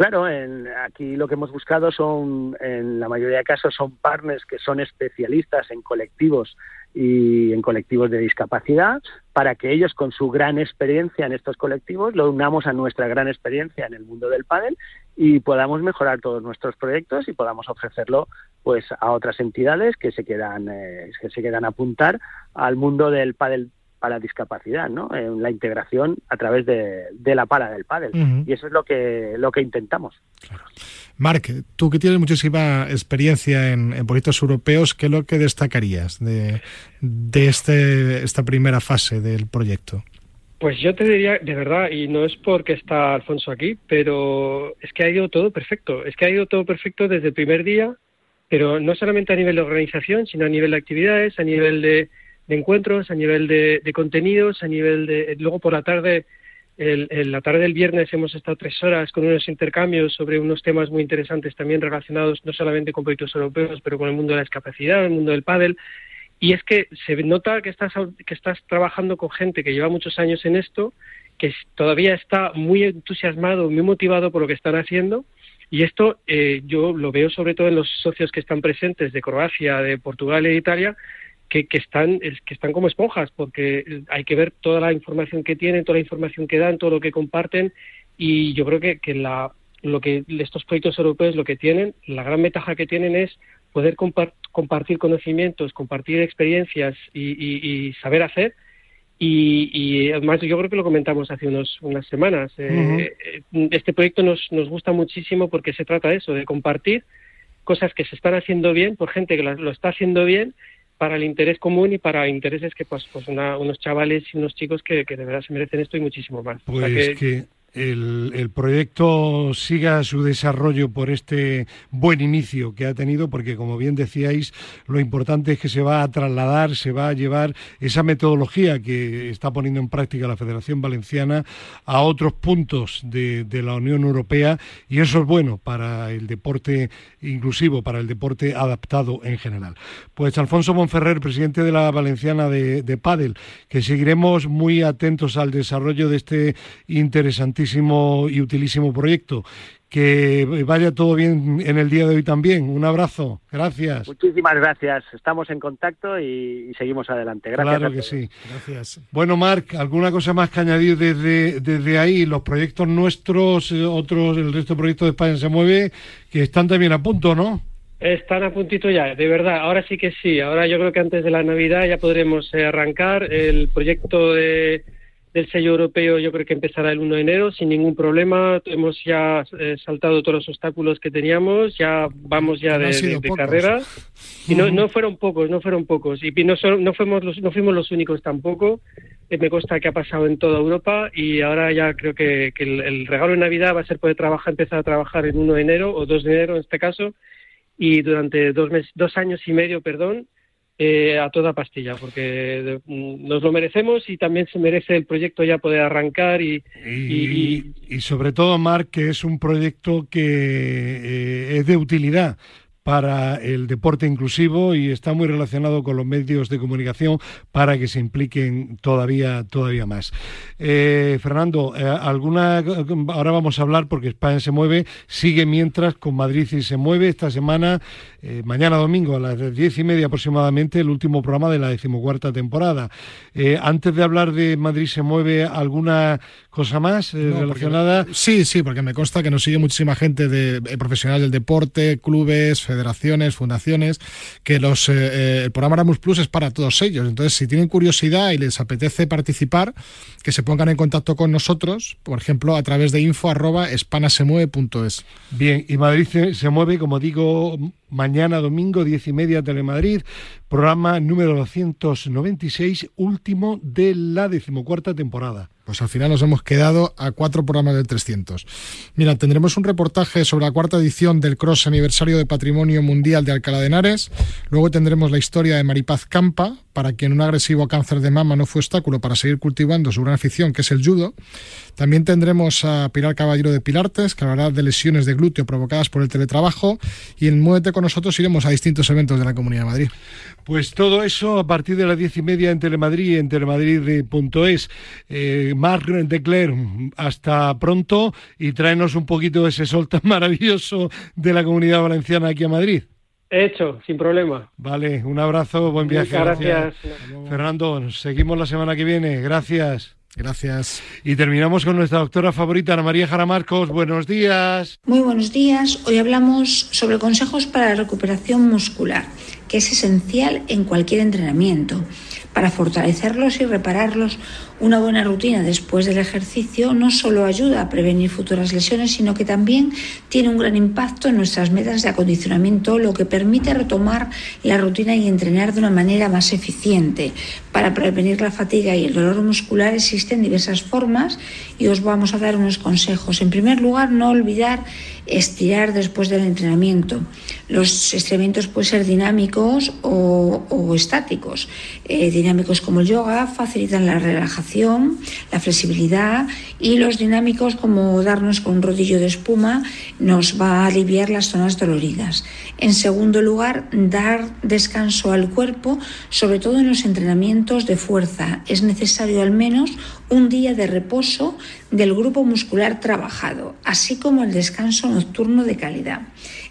Speaker 15: Claro, en- aquí lo que hemos buscado son, en la mayoría de casos, son partners que son especialistas en colectivos y en colectivos de discapacidad, para que ellos, con su gran experiencia en estos colectivos, lo unamos a nuestra gran experiencia en el mundo del pádel y podamos mejorar todos nuestros proyectos y podamos ofrecerlo pues a otras entidades que se quedan eh, que se quedan a apuntar al mundo del pádel para discapacidad, ¿no? En la integración a través de, de la pala del pádel. Y eso es lo que lo que intentamos.
Speaker 13: Marc, tú que tienes muchísima experiencia en, en proyectos europeos, ¿qué es lo que destacarías de, de este, esta primera fase del proyecto?
Speaker 14: Pues yo te diría, de verdad, y no es porque está Alfonso aquí, pero es que ha ido todo perfecto. Es que ha ido todo perfecto desde el primer día, pero no solamente a nivel de organización, sino a nivel de actividades, a nivel de, de encuentros, a nivel de, de contenidos, a nivel de... Luego por la tarde, el, la tarde del viernes hemos estado tres horas con unos intercambios sobre unos temas muy interesantes también relacionados no solamente con proyectos europeos, pero con el mundo de la discapacidad, el mundo del pádel. Y es que se nota que estás, que estás trabajando con gente que lleva muchos años en esto, que todavía está muy entusiasmado, muy motivado por lo que están haciendo. Y esto eh, yo lo veo sobre todo en los socios que están presentes de Croacia, de Portugal e Italia, que, que están es- que están como esponjas, porque hay que ver toda la información que tienen, toda la información que dan, todo lo que comparten. Y yo creo que, que la, lo que estos proyectos europeos lo que tienen, la gran ventaja que tienen es poder compar- compartir conocimientos, compartir experiencias y, saber hacer. Y, además yo creo que lo comentamos hace unos, unas semanas. Eh, este proyecto nos, nos gusta muchísimo porque se trata de eso, de compartir cosas que se están haciendo bien por gente que lo está haciendo bien para el interés común y para intereses que pues, pues unos chavales y unos chicos que, de verdad se merecen esto y muchísimo más.
Speaker 2: Pues que el, el, proyecto siga su desarrollo por este buen inicio que ha tenido, porque como bien decíais, lo importante es que se va a trasladar, se va a llevar esa metodología que está poniendo en práctica la Federación Valenciana a otros puntos de, de la Unión Europea y eso es bueno para el deporte inclusivo, para el deporte adaptado en general. Pues Alfonso Monferrer, presidente de la Valenciana de, de Padel, que seguiremos muy atentos al desarrollo de este y utilísimo proyecto. Que vaya todo bien en el día de hoy también. Un abrazo. Gracias.
Speaker 15: Muchísimas gracias. Estamos en contacto y, seguimos adelante. Gracias.
Speaker 2: Claro que sí. Gracias. Bueno, Marc, ¿alguna cosa más que añadir desde, desde ahí? Los proyectos nuestros, eh, otros, el resto de proyectos de España se mueve, que están también a punto, ¿no?
Speaker 14: Están a puntito ya, de verdad. Ahora sí que sí. Ahora yo creo que antes de la Navidad ya podremos eh, arrancar el proyecto de del sello europeo yo creo que empezará el 1 de enero sin ningún problema. Hemos ya eh, saltado todos los obstáculos que teníamos, ya vamos ya de, carrera. Y no, no fueron pocos, no fueron pocos. Y no, no, fuimos, los, no fuimos los únicos tampoco. Eh, me consta que ha pasado en toda Europa y ahora ya creo que, el, regalo de Navidad va a ser poder trabajar, empezar a trabajar en 1 de enero o 2 de enero en este caso y durante dos, meses, dos años y medio, perdón, eh, a toda pastilla, porque mm, nos lo merecemos y también se merece el proyecto ya poder arrancar y...
Speaker 2: Y, sobre todo, Marc, que es un proyecto que eh, es de utilidad para el deporte inclusivo y está muy relacionado con los medios de comunicación para que se impliquen todavía todavía más. Eh, Fernando, eh, alguna ahora vamos a hablar porque España se mueve, sigue mientras con Madrid y se mueve esta semana, eh, mañana domingo a las diez y media aproximadamente, el último programa de la decimocuarta temporada. antes de hablar de Madrid se mueve, ¿alguna cosa más relacionada?
Speaker 13: sí, sí, porque me consta que nos sigue muchísima gente de profesional del deporte, clubes, federaciones, fundaciones, que los, eh, eh, el programa Ramus Plus es para todos ellos. Entonces, si tienen curiosidad y les apetece participar, que se pongan en contacto con nosotros, por ejemplo, a través de info arroba
Speaker 2: Bien, y Madrid se mueve, como digo, mañana domingo, diez y media, Telemadrid, programa número 296, último de la decimocuarta temporada.
Speaker 13: Pues al final nos hemos quedado a cuatro programas del 300. Mira, tendremos un reportaje sobre la cuarta edición del Cross Aniversario de Patrimonio Mundial de Alcalá de Henares. Luego tendremos la historia de Maripaz Campa, para quien un agresivo cáncer de mama no fue obstáculo para seguir cultivando su gran afición, que es el judo. También tendremos a Pilar Caballero de Pilartes, que hablará de lesiones de glúteo provocadas por el teletrabajo. Y en Muévete con nosotros iremos a distintos eventos de la Comunidad de Madrid.
Speaker 2: Pues todo eso a partir de las diez y media en Telemadrid, en telemadrid.es. Eh, Marc Decler, hasta pronto y tráenos un poquito de ese sol tan maravilloso de la Comunidad Valenciana aquí a Madrid.
Speaker 14: Hecho, sin problema.
Speaker 2: Vale, un abrazo, buen viaje.
Speaker 14: gracias.
Speaker 2: Fernando, seguimos la semana que viene. Gracias.
Speaker 13: Gracias.
Speaker 2: Y terminamos con nuestra doctora favorita, Ana María Jara Marcos. Buenos días.
Speaker 16: Muy buenos días. Hoy hablamos sobre consejos para la recuperación muscular, que es esencial en cualquier entrenamiento. Para fortalecerlos y repararlos, una buena rutina después del ejercicio no solo ayuda a prevenir futuras lesiones, sino que también tiene un gran impacto en nuestras metas de acondicionamiento, lo que permite retomar la rutina y entrenar de una manera más eficiente. Para prevenir la fatiga y el dolor muscular existen diversas formas y os vamos a dar unos consejos. En primer lugar, no olvidar estirar después del entrenamiento. Los estiramientos pueden ser dinámicos o, estáticos. Eh, dinámicos como el yoga facilitan la relajación, la flexibilidad y los dinámicos como darnos con un rodillo de espuma nos va a aliviar las zonas doloridas. En segundo lugar, dar descanso al cuerpo, sobre todo en los entrenamientos de fuerza. Es necesario al menos un día de reposo del grupo muscular trabajado, así como el descanso nocturno de calidad.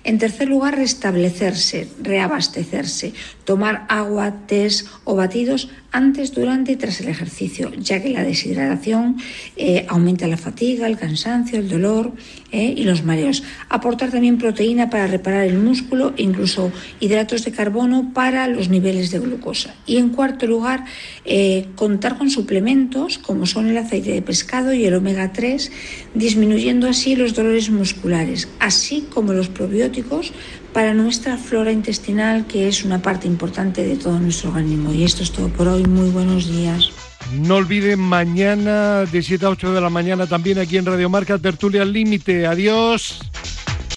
Speaker 16: En tercer lugar, restablecerse, reabastecerse, tomar agua, tés o batidos antes, durante y tras el ejercicio, ya que la deshidratación eh, aumenta la fatiga, el cansancio, el dolor eh, y los mareos. Aportar también proteína para reparar el músculo e incluso hidratos de carbono para los niveles de glucosa. Y en cuarto lugar, eh, contar con suplementos como son el aceite de pescado y el omega 3, disminuyendo así los dolores musculares, así como los probióticos para nuestra flora intestinal, que es una parte importante de todo nuestro organismo. Y esto es todo por hoy. Muy buenos días.
Speaker 2: No olviden mañana de 7 a 8 de la mañana también aquí en Radio Marca Tertulia Límite. Adiós.